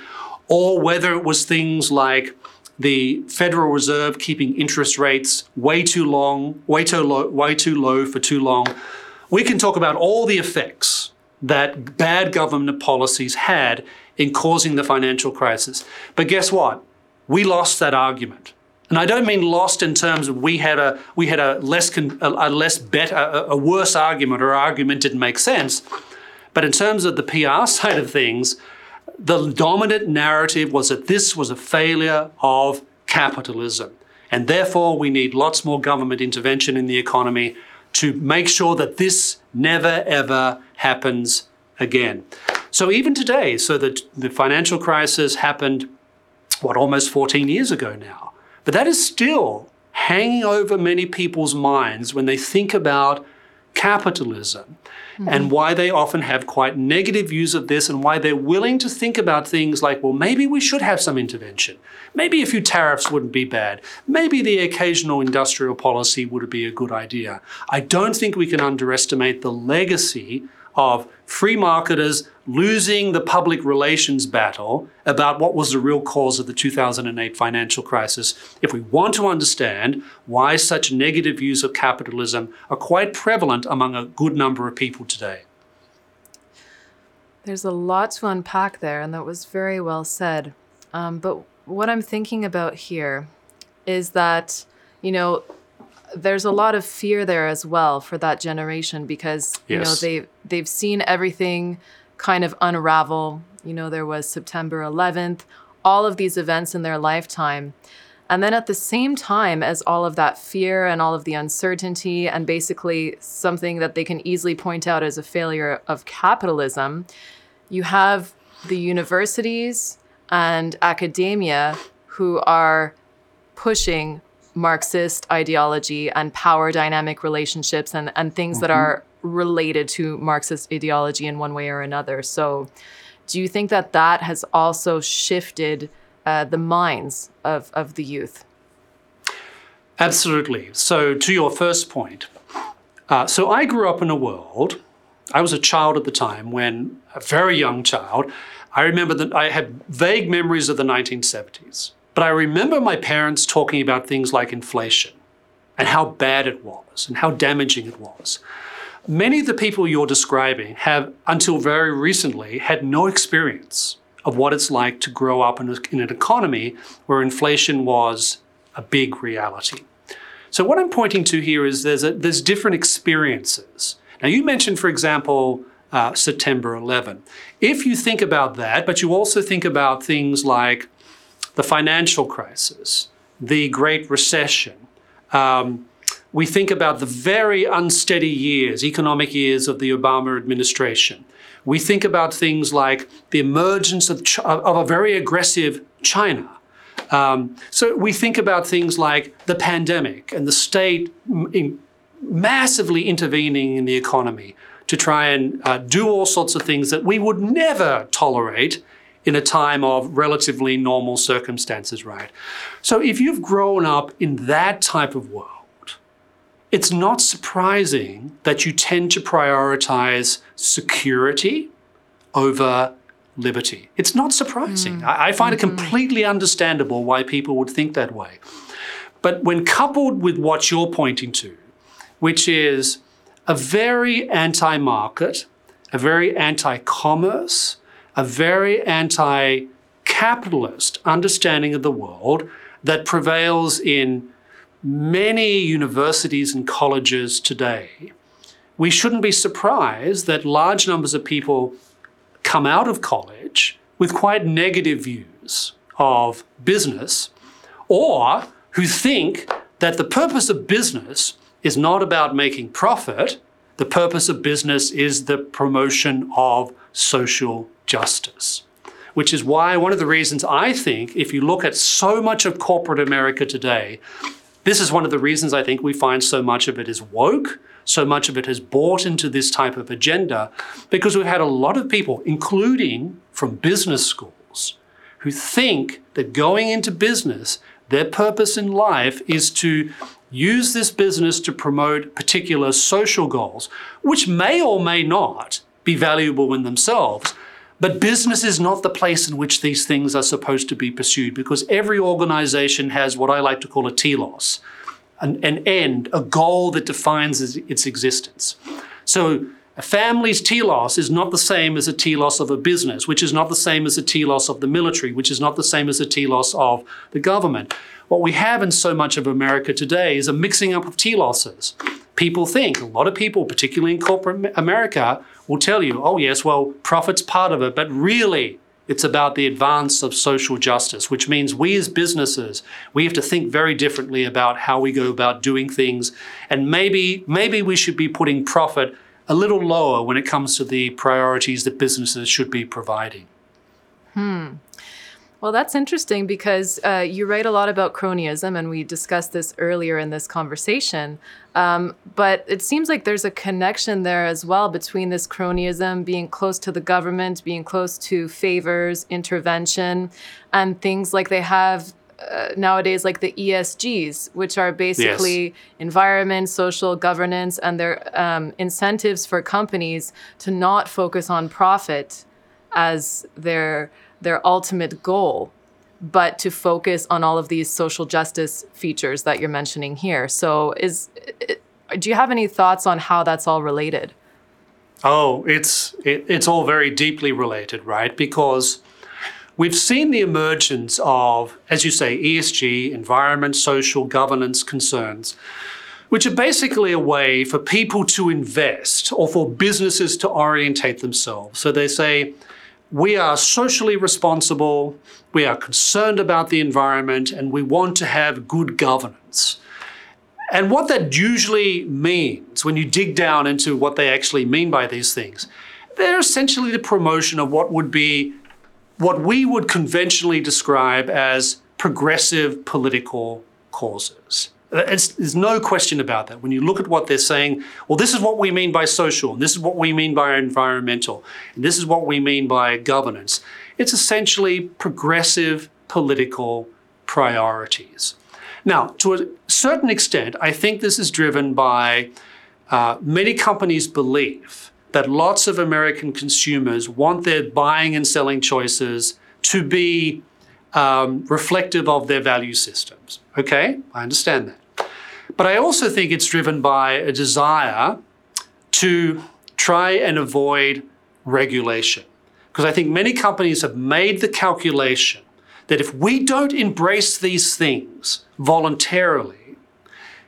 or whether it was things like the Federal Reserve keeping interest rates way too long, way too low, way too low for too long. We can talk about all the effects that bad government policies had in causing the financial crisis. But guess what? We lost that argument. And I don't mean lost in terms of we had a we had a less con, a, a, less better a, a worse argument or argument didn't make sense, but in terms of the PR side of things, the dominant narrative was that this was a failure of capitalism. And therefore, we need lots more government intervention in the economy to make sure that this never ever happens again. So, even today, so that the financial crisis happened, what, almost 14 years ago now. But that is still hanging over many people's minds when they think about capitalism mm-hmm. and why they often have quite negative views of this and why they're willing to think about things like, well, maybe we should have some intervention. Maybe a few tariffs wouldn't be bad. Maybe the occasional industrial policy would be a good idea. I don't think we can underestimate the legacy of free marketers losing the public relations battle about what was the real cause of the 2008 financial crisis if we want to understand why such negative views of capitalism are quite prevalent among a good number of people today. There's a lot to unpack there, and that was very well said. Um, but what I'm thinking about here is that, you know, there's a lot of fear there as well for that generation because you know they they've seen everything kind of unravel. You know, there was September 11th, all of these events in their lifetime. And then at the same time as all of that fear and all of the uncertainty, and basically something that they can easily point out as a failure of capitalism, you have the universities and academia who are pushing Marxist ideology and power dynamic relationships and, and things that are related to Marxist ideology in one way or another. So, do you think that that has also shifted uh, the minds of, of the youth? Absolutely. So, to your first point, uh, so I grew up in a world, I was a child at the time when, a very young child, I remember that I had vague memories of the 1970s. But I remember my parents talking about things like inflation and how bad it was and how damaging it was. Many of the people you're describing have, until very recently, had no experience of what it's like to grow up in, an economy where inflation was a big reality. So what I'm pointing to here is there's a, there's different experiences. Now you mentioned, for example, uh, September 11. If you think about that, but you also think about things like the financial crisis, the Great Recession. Um, we think about the very unsteady years, economic years of the Obama administration. We think about things like the emergence of, of a very aggressive China. Um, so we think about things like the pandemic and the state in massively intervening in the economy to try and uh, do all sorts of things that we would never tolerate in a time of relatively normal circumstances, right? So if you've grown up in that type of world, it's not surprising that you tend to prioritize security over liberty. It's not surprising. Mm. I, I find it mm-hmm. completely understandable why people would think that way. But when coupled with what you're pointing to, which is a very anti market, a very anti commerce, a very anti capitalist understanding of the world that prevails in many universities and colleges today, we shouldn't be surprised that large numbers of people come out of college with quite negative views of business or who think that the purpose of business is not about making profit. The purpose of business is the promotion of social justice, which is why one of the reasons I think, if you look at so much of corporate America today, this is one of the reasons I think we find so much of it is woke, so much of it has bought into this type of agenda, because we've had a lot of people, including from business schools, who think that going into business, their purpose in life is to use this business to promote particular social goals, which may or may not be valuable in themselves. But business is not the place in which these things are supposed to be pursued because every organization has what I like to call a telos, an, an end, a goal that defines its, existence. So a family's telos is not the same as a telos of a business, which is not the same as a telos of the military, which is not the same as a telos of the government. What we have in so much of America today is a mixing up of teloses. People think, a lot of people, particularly in corporate America, will tell you, oh, yes, well, profit's part of it, but really, it's about the advance of social justice, which means we as businesses, we have to think very differently about how we go about doing things. And maybe, maybe we should be putting profit a little lower when it comes to the priorities that businesses should be providing. Hmm. Well, that's interesting because uh, you write a lot about cronyism, and we discussed this earlier in this conversation. Um, but it seems like there's a connection there as well between this cronyism, being close to the government, being close to favors, intervention, and things like they have uh, nowadays like the ESGs, which are basically environment, social governance, and their um, incentives for companies to not focus on profit as their their ultimate goal, but to focus on all of these social justice features that you're mentioning here. So, is do you have any thoughts on how that's all related? Oh, it's it, it's all very deeply related, right? Because we've seen the emergence of, as you say, ESG, environment, social, governance concerns, which are basically a way for people to invest or for businesses to orientate themselves. So they say, we are socially responsible, we are concerned about the environment, and we want to have good governance. And what that usually means when you dig down into what they actually mean by these things, they're essentially the promotion of what would be what we would conventionally describe as progressive political causes. It's, there's no question about that. When you look at what they're saying, well, this is what we mean by social, and this is what we mean by environmental, and this is what we mean by governance. It's essentially progressive political priorities. Now, to a certain extent, I think this is driven by uh, many companies' belief that lots of American consumers want their buying and selling choices to be um, reflective of their value systems. Okay, I understand that. But I also think it's driven by a desire to try and avoid regulation. Because I think many companies have made the calculation that if we don't embrace these things voluntarily,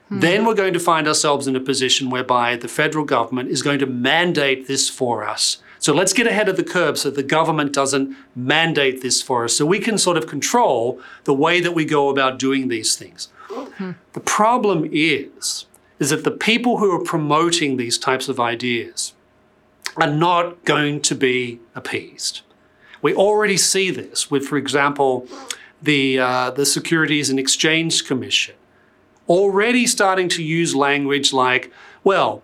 hmm. then we're going to find ourselves in a position whereby the federal government is going to mandate this for us. So let's get ahead of the curve so the government doesn't mandate this for us. So we can sort of control the way that we go about doing these things. Hmm. The problem is, is that the people who are promoting these types of ideas are not going to be appeased. We already see this with, for example, the, uh, the Securities and Exchange Commission already starting to use language like, well,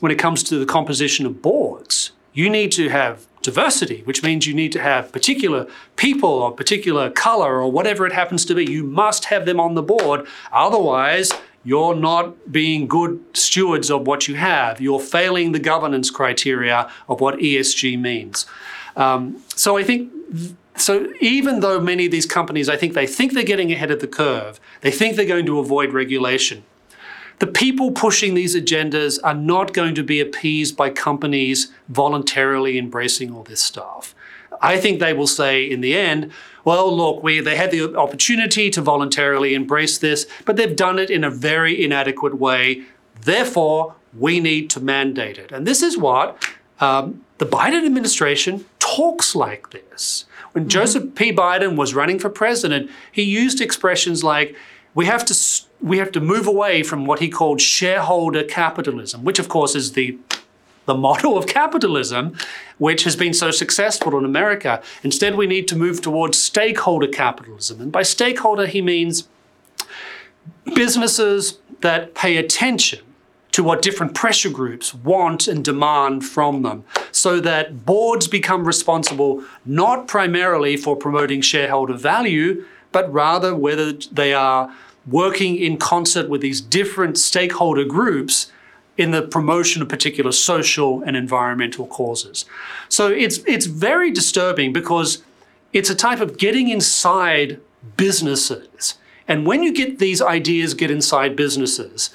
when it comes to the composition of boards, you need to have diversity, which means you need to have particular people or particular color or whatever it happens to be. You must have them on the board. Otherwise, you're not being good stewards of what you have. You're failing the governance criteria of what ESG means. Um, so I think so even though many of these companies, I think they think they're getting ahead of the curve, they think they're going to avoid regulation. The people pushing these agendas are not going to be appeased by companies voluntarily embracing all this stuff. I think they will say in the end, well, look, we, they had the opportunity to voluntarily embrace this, but they've done it in a very inadequate way. Therefore, we need to mandate it. And this is what um, the Biden administration talks like this. When mm-hmm. Joseph P. Biden was running for president, he used expressions like, we have to we have to move away from what he called shareholder capitalism, which of course is the the model of capitalism, which has been so successful in America. Instead, we need to move towards stakeholder capitalism. And by stakeholder, he means businesses that pay attention to what different pressure groups want and demand from them, so that boards become responsible not primarily for promoting shareholder value, but rather whether they are working in concert with these different stakeholder groups in the promotion of particular social and environmental causes. So it's it's very disturbing because it's a type of getting inside businesses. And when you get these ideas get inside businesses,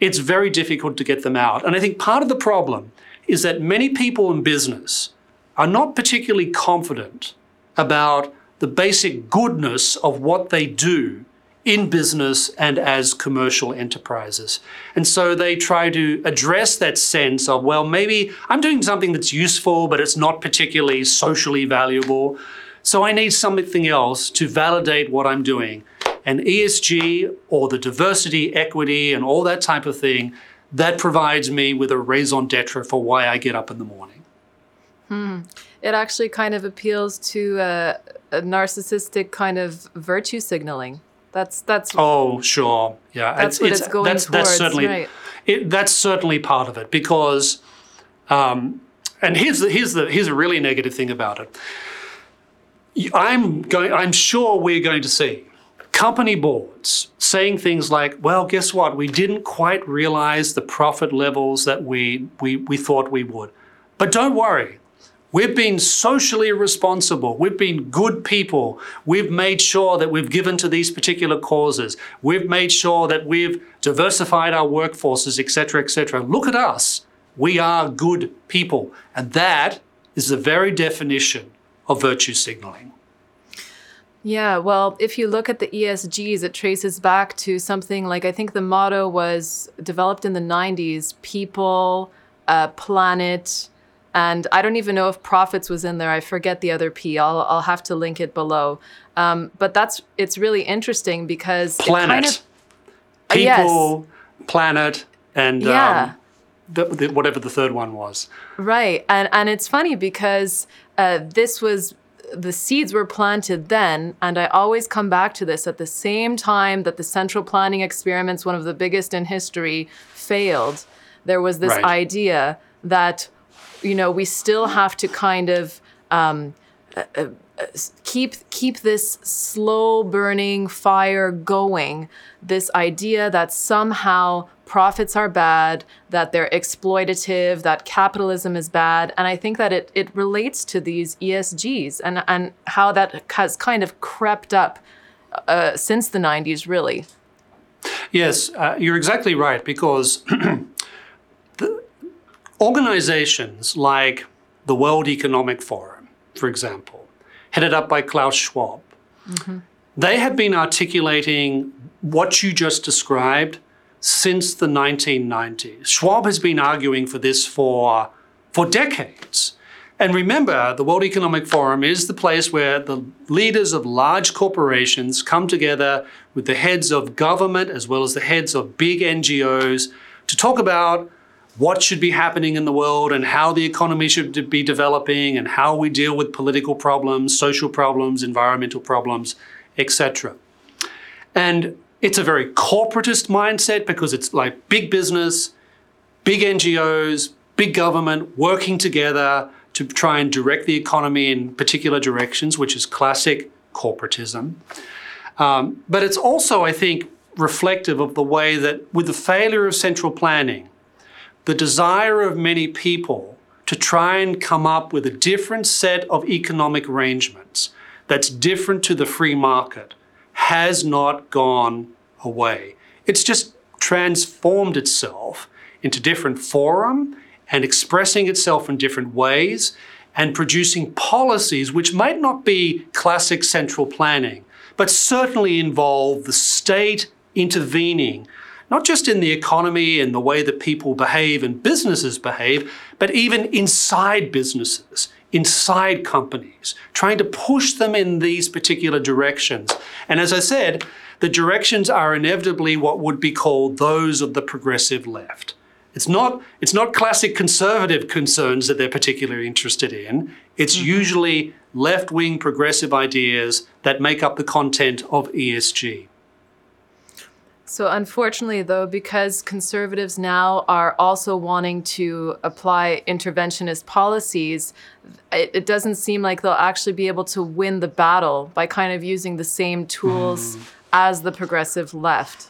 it's very difficult to get them out. And I think part of the problem is that many people in business are not particularly confident about the basic goodness of what they do in business and as commercial enterprises. And so they try to address that sense of, well, maybe I'm doing something that's useful, but it's not particularly socially valuable. So I need something else to validate what I'm doing and ESG or the diversity, equity, and all that type of thing, that provides me with a raison d'etre for why I get up in the morning. Hmm. It actually kind of appeals to a, a narcissistic kind of virtue signaling. That's that's. Oh, sure, yeah. That's it's, what it's, it's going that's, towards. That's certainly, right. it, that's certainly part of it because, um, and here's the here's the here's a really negative thing about it. I'm going. I'm sure we're going to see company boards saying things like, well, guess what? We didn't quite realize the profit levels that we, we, we thought we would. But don't worry, We've been socially responsible. We've been good people. We've made sure that we've given to these particular causes. We've made sure that we've diversified our workforces, etc., etc. Look at us. We are good people. And that is the very definition of virtue signaling. Yeah, well, if you look at the ESGs, it traces back to something like I think the motto was developed in the 90s people, uh, planet, and I don't even know if profits was in there. I forget the other P. I'll, I'll have to link it below. Um, but that's it's really interesting because planet, kind of, uh, people, yes. planet, and yeah. Um, the, the, whatever the third one was. Right, and and it's funny because uh, this was the seeds were planted then, and I always come back to this at the same time that the central planning experiments, one of the biggest in history, failed. There was this right. idea that you know, we still have to kind of um, uh, uh, keep keep this slow burning fire going. This idea that somehow profits are bad, that they're exploitative, that capitalism is bad, and I think that it it relates to these ESGs and and how that has kind of crept up uh, since the '90s, really. Yes, uh, you're exactly right because Organizations like the World Economic Forum, for example, headed up by Klaus Schwab, mm-hmm. they have been articulating what you just described since the 1990s. Schwab has been arguing for this for, for decades. And remember, the World Economic Forum is the place where the leaders of large corporations come together with the heads of government as well as the heads of big NGOs to talk about what should be happening in the world and how the economy should be developing and how we deal with political problems, social problems, environmental problems, etc. And it's a very corporatist mindset because it's like big business, big NGOs, big government working together to try and direct the economy in particular directions, which is classic corporatism. Um, but it's also, I think, reflective of the way that with the failure of central planning, the desire of many people to try and come up with a different set of economic arrangements that's different to the free market has not gone away. It's just transformed itself into different forum and expressing itself in different ways and producing policies which might not be classic central planning, but certainly involve the state intervening not just in the economy and the way that people behave and businesses behave, but even inside businesses, inside companies, trying to push them in these particular directions. And as I said, the directions are inevitably what would be called those of the progressive left. It's not, it's not classic conservative concerns that they're particularly interested in. It's mm-hmm. usually left wing progressive ideas that make up the content of ESG. So, unfortunately, though, because conservatives now are also wanting to apply interventionist policies, it, it, doesn't seem like they'll actually be able to win the battle by kind of using the same tools mm. as the progressive left.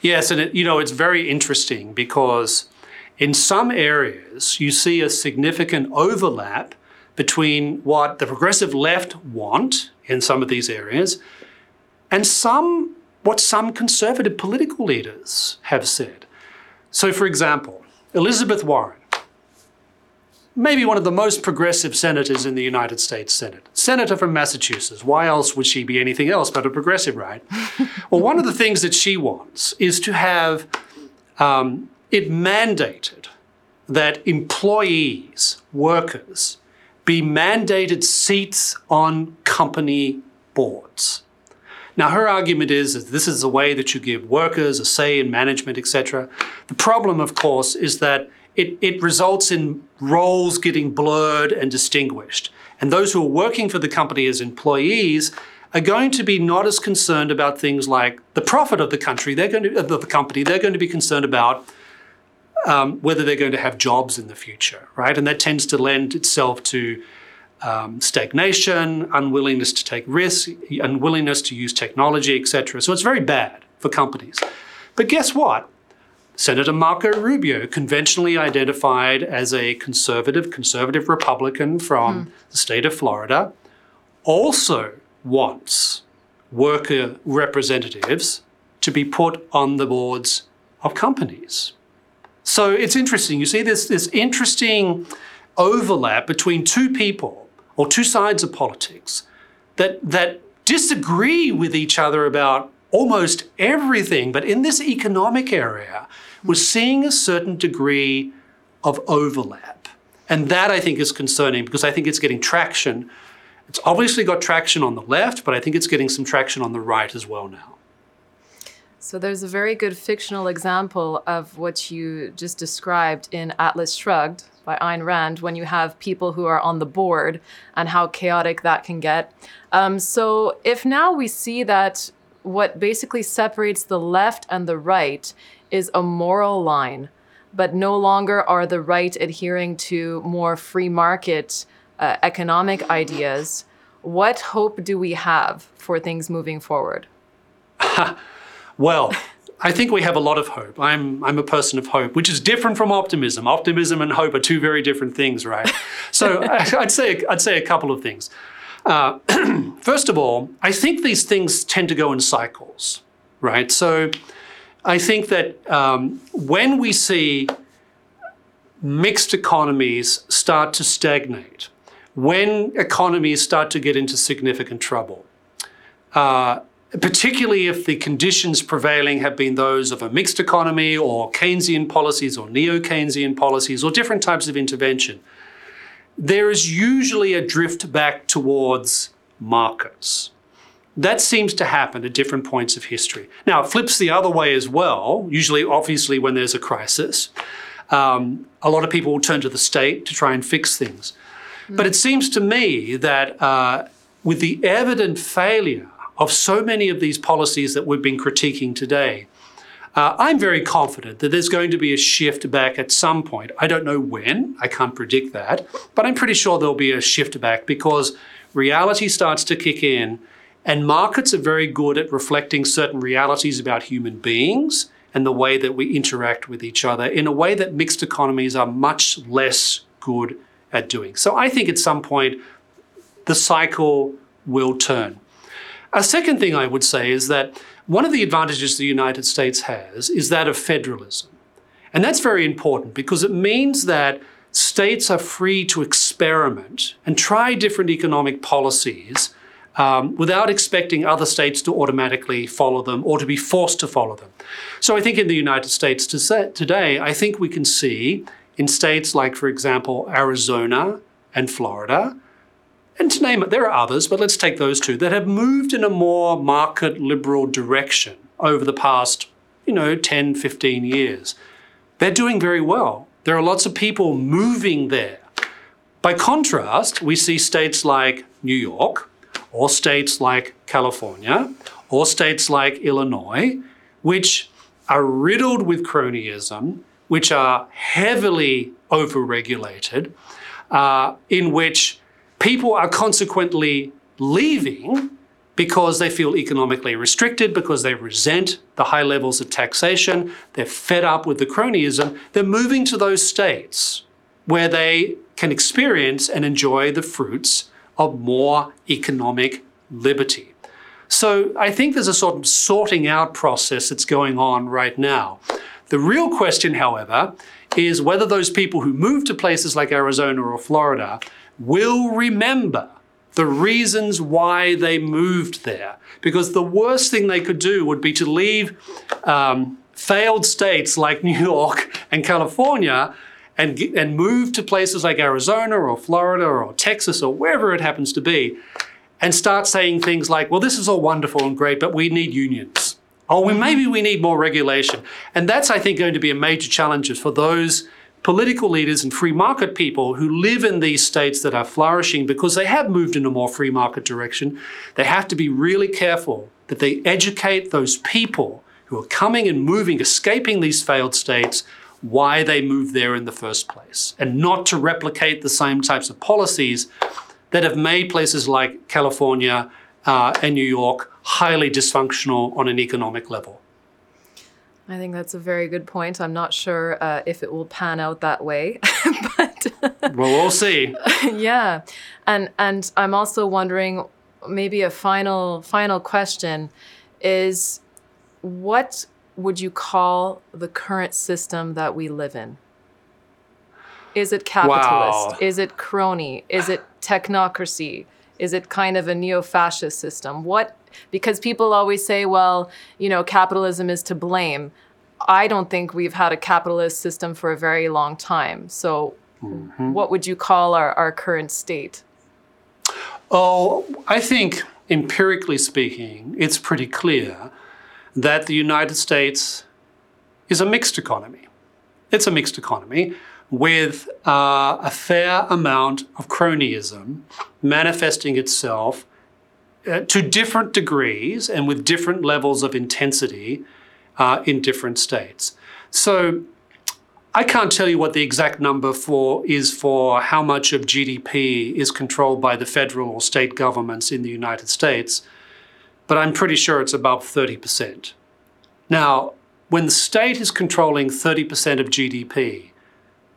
Yes, and it, you know, it's very interesting because in some areas you see a significant overlap between what the progressive left want in some of these areas and some what some conservative political leaders have said. So, for example, Elizabeth Warren, maybe one of the most progressive senators in the United States Senate, senator from Massachusetts. Why else would she be anything else but a progressive, right? well, one of the things that she wants is to have um, it mandated that employees, workers, be mandated seats on company boards. Now, her argument is that this is the way that you give workers a say in management, etc. The problem, of course, is that it, it results in roles getting blurred and distinguished. And those who are working for the company as employees are going to be not as concerned about things like the profit of the country. They're going to of the company. They're going to be concerned about um, whether they're going to have jobs in the future, right? And that tends to lend itself to um, stagnation, unwillingness to take risks, unwillingness to use technology, etc. So it's very bad for companies. But guess what? Senator Marco Rubio, conventionally identified as a conservative, conservative Republican from the state of Florida, also wants worker representatives to be put on the boards of companies. So it's interesting. You see this, this interesting overlap between two people or two sides of politics that, that disagree with each other about almost everything. But in this economic area, we're seeing a certain degree of overlap. And that I think is concerning because I think it's getting traction. It's obviously got traction on the left, but I think it's getting some traction on the right as well now. So there's a very good fictional example of what you just described in Atlas Shrugged by Ayn Rand when you have people who are on the board and how chaotic that can get. Um, so if now we see that what basically separates the left and the right is a moral line, but no longer are the right adhering to more free market uh, economic ideas, what hope do we have for things moving forward? Well, I think we have a lot of hope. I'm, I'm a person of hope, which is different from optimism. Optimism and hope are two very different things, right? So I'd say, I'd say a couple of things. Uh, first of all, I think these things tend to go in cycles, right? So I think that um, when we see mixed economies start to stagnate, when economies start to get into significant trouble, uh, particularly if the conditions prevailing have been those of a mixed economy or Keynesian policies or neo Keynesian policies or different types of intervention, there is usually a drift back towards markets. That seems to happen at different points of history. Now, it flips the other way as well, usually, obviously, when there's a crisis. Um, a lot of people will turn to the state to try and fix things. Mm. But it seems to me that uh, with the evident failure of so many of these policies that we've been critiquing today. Uh, I'm very confident that there's going to be a shift back at some point. I don't know when, I can't predict that, but I'm pretty sure there'll be a shift back because reality starts to kick in, and markets are very good at reflecting certain realities about human beings and the way that we interact with each other in a way that mixed economies are much less good at doing. So I think at some point the cycle will turn. A second thing I would say is that one of the advantages the United States has is that of federalism. And that's very important because it means that states are free to experiment and try different economic policies um, without expecting other states to automatically follow them or to be forced to follow them. So I think in the United States today, I think we can see in states like, for example, Arizona and Florida, and to name it, there are others, but let's take those two that have moved in a more market liberal direction over the past, you know, 10, 15 years. They're doing very well. There are lots of people moving there. By contrast, we see states like New York, or states like California, or states like Illinois, which are riddled with cronyism, which are heavily overregulated, uh, in which people are consequently leaving because they feel economically restricted, because they resent the high levels of taxation, they're fed up with the cronyism, they're moving to those states where they can experience and enjoy the fruits of more economic liberty. So I think there's a sort of sorting out process that's going on right now. The real question, however, is whether those people who move to places like Arizona or Florida will remember the reasons why they moved there. Because the worst thing they could do would be to leave um, failed states like New York and California and, and move to places like Arizona or Florida or Texas or wherever it happens to be and start saying things like, well, this is all wonderful and great, but we need unions. Or we, maybe we need more regulation. And that's, I think, going to be a major challenge for those political leaders and free market people who live in these states that are flourishing because they have moved in a more free market direction, they have to be really careful that they educate those people who are coming and moving, escaping these failed states, why they moved there in the first place, and not to replicate the same types of policies that have made places like California uh, and New York highly dysfunctional on an economic level. I think that's a very good point. I'm not sure uh, if it will pan out that way, but well, we'll see. yeah, and and I'm also wondering, maybe a final final question is, what would you call the current system that we live in? Is it capitalist? Wow. Is it crony? Is it technocracy? Is it kind of a neo-fascist system? What because people always say, well, you know, capitalism is to blame. I don't think we've had a capitalist system for a very long time. So, what would you call our, our current state? Oh, I think empirically speaking, it's pretty clear that the United States is a mixed economy. It's a mixed economy with uh, a fair amount of cronyism manifesting itself uh, to different degrees and with different levels of intensity uh, in different states. So I can't tell you what the exact number for is for how much of GDP is controlled by the federal or state governments in the United States, but I'm pretty sure it's about 30%. Now, when the state is controlling 30% of GDP,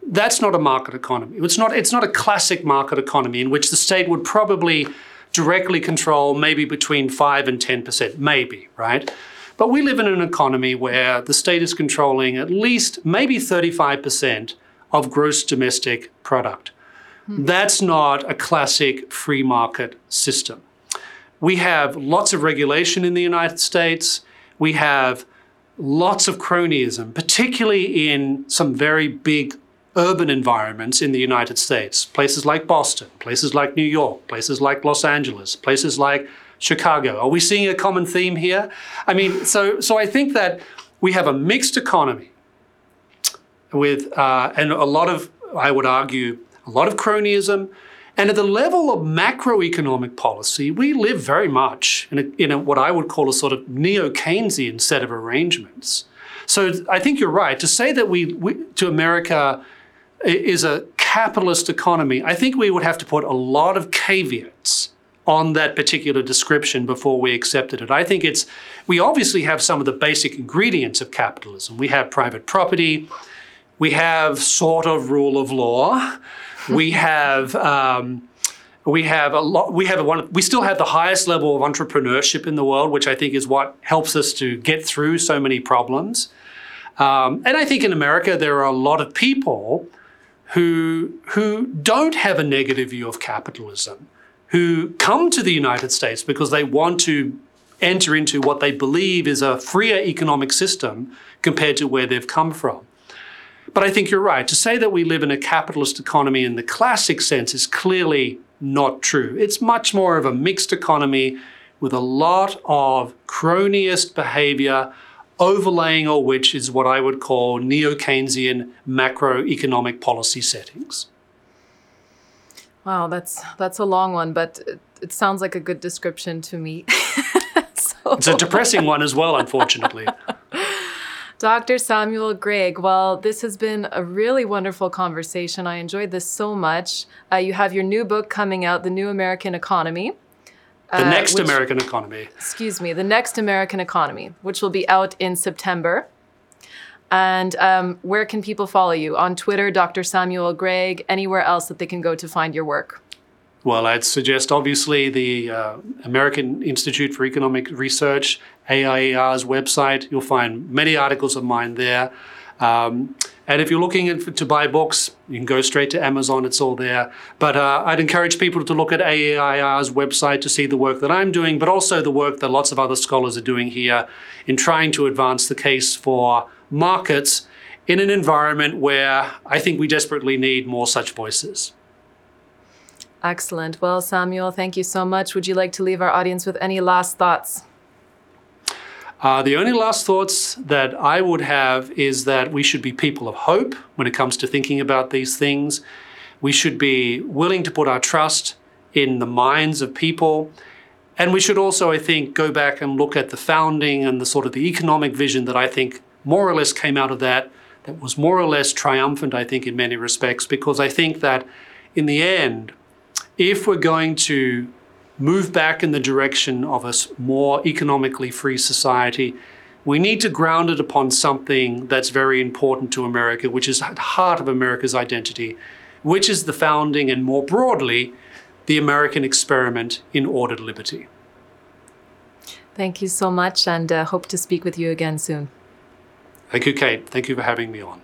that's not a market economy. It's not, it's not a classic market economy in which the state would probably directly control maybe between 5 and 10%, maybe, right? But we live in an economy where the state is controlling at least maybe 35% of gross domestic product. Hmm. That's not a classic free market system. We have lots of regulation in the United States. We have lots of cronyism, particularly in some very big urban environments in the United States. Places like Boston, places like New York, places like Los Angeles, places like Chicago. Are we seeing a common theme here? I mean, so so I think that we have a mixed economy with uh, and a lot of, I would argue, a lot of cronyism. And at the level of macroeconomic policy, we live very much in, a, in a, what I would call a sort of neo Keynesian set of arrangements. So I think you're right to say that we, we to America is a capitalist economy. I think we would have to put a lot of caveats on that particular description before we accepted it. I think it's, we obviously have some of the basic ingredients of capitalism. We have private property, we have sort of rule of law, we have, um, we have a lot, we have a one, we still have the highest level of entrepreneurship in the world, which I think is what helps us to get through so many problems. Um, and I think in America, there are a lot of people who, who don't have a negative view of capitalism who come to the United States because they want to enter into what they believe is a freer economic system compared to where they've come from. But I think you're right. To say that we live in a capitalist economy in the classic sense is clearly not true. It's much more of a mixed economy with a lot of cronyist behavior, overlaying all which is what I would call neo Keynesian macroeconomic policy settings. Wow, that's that's a long one, but it, it sounds like a good description to me. so, It's a depressing one as well, unfortunately. Dr. Samuel Gregg, well, this has been a really wonderful conversation. I enjoyed this so much. Uh, you have your new book coming out, The New American Economy. The uh, next which- American economy. excuse me, The Next American Economy, which will be out in September. And um, where can people follow you? On Twitter, Dr. Samuel Gregg, anywhere else that they can go to find your work? Well, I'd suggest obviously the uh, American Institute for Economic Research, AIER's website. You'll find many articles of mine there. Um, and if you're looking to buy books, you can go straight to Amazon, it's all there. But uh, I'd encourage people to look at AEIR's website to see the work that I'm doing, but also the work that lots of other scholars are doing here in trying to advance the case for markets in an environment where I think we desperately need more such voices. Excellent. Well, Samuel, thank you so much. Would you like to leave our audience with any last thoughts? Uh, the only last thoughts that I would have is that we should be people of hope when it comes to thinking about these things. We should be willing to put our trust in the minds of people. And we should also, I think, go back and look at the founding and the sort of the economic vision that I think more or less came out of that, that was more or less triumphant, I think, in many respects, because I think that in the end, if we're going to move back in the direction of a more economically free society, we need to ground it upon something that's very important to America, which is at the heart of America's identity, which is the founding and more broadly, the American experiment in ordered liberty. Thank you so much and uh, hope to speak with you again soon. Thank you, Kate. Thank you for having me on.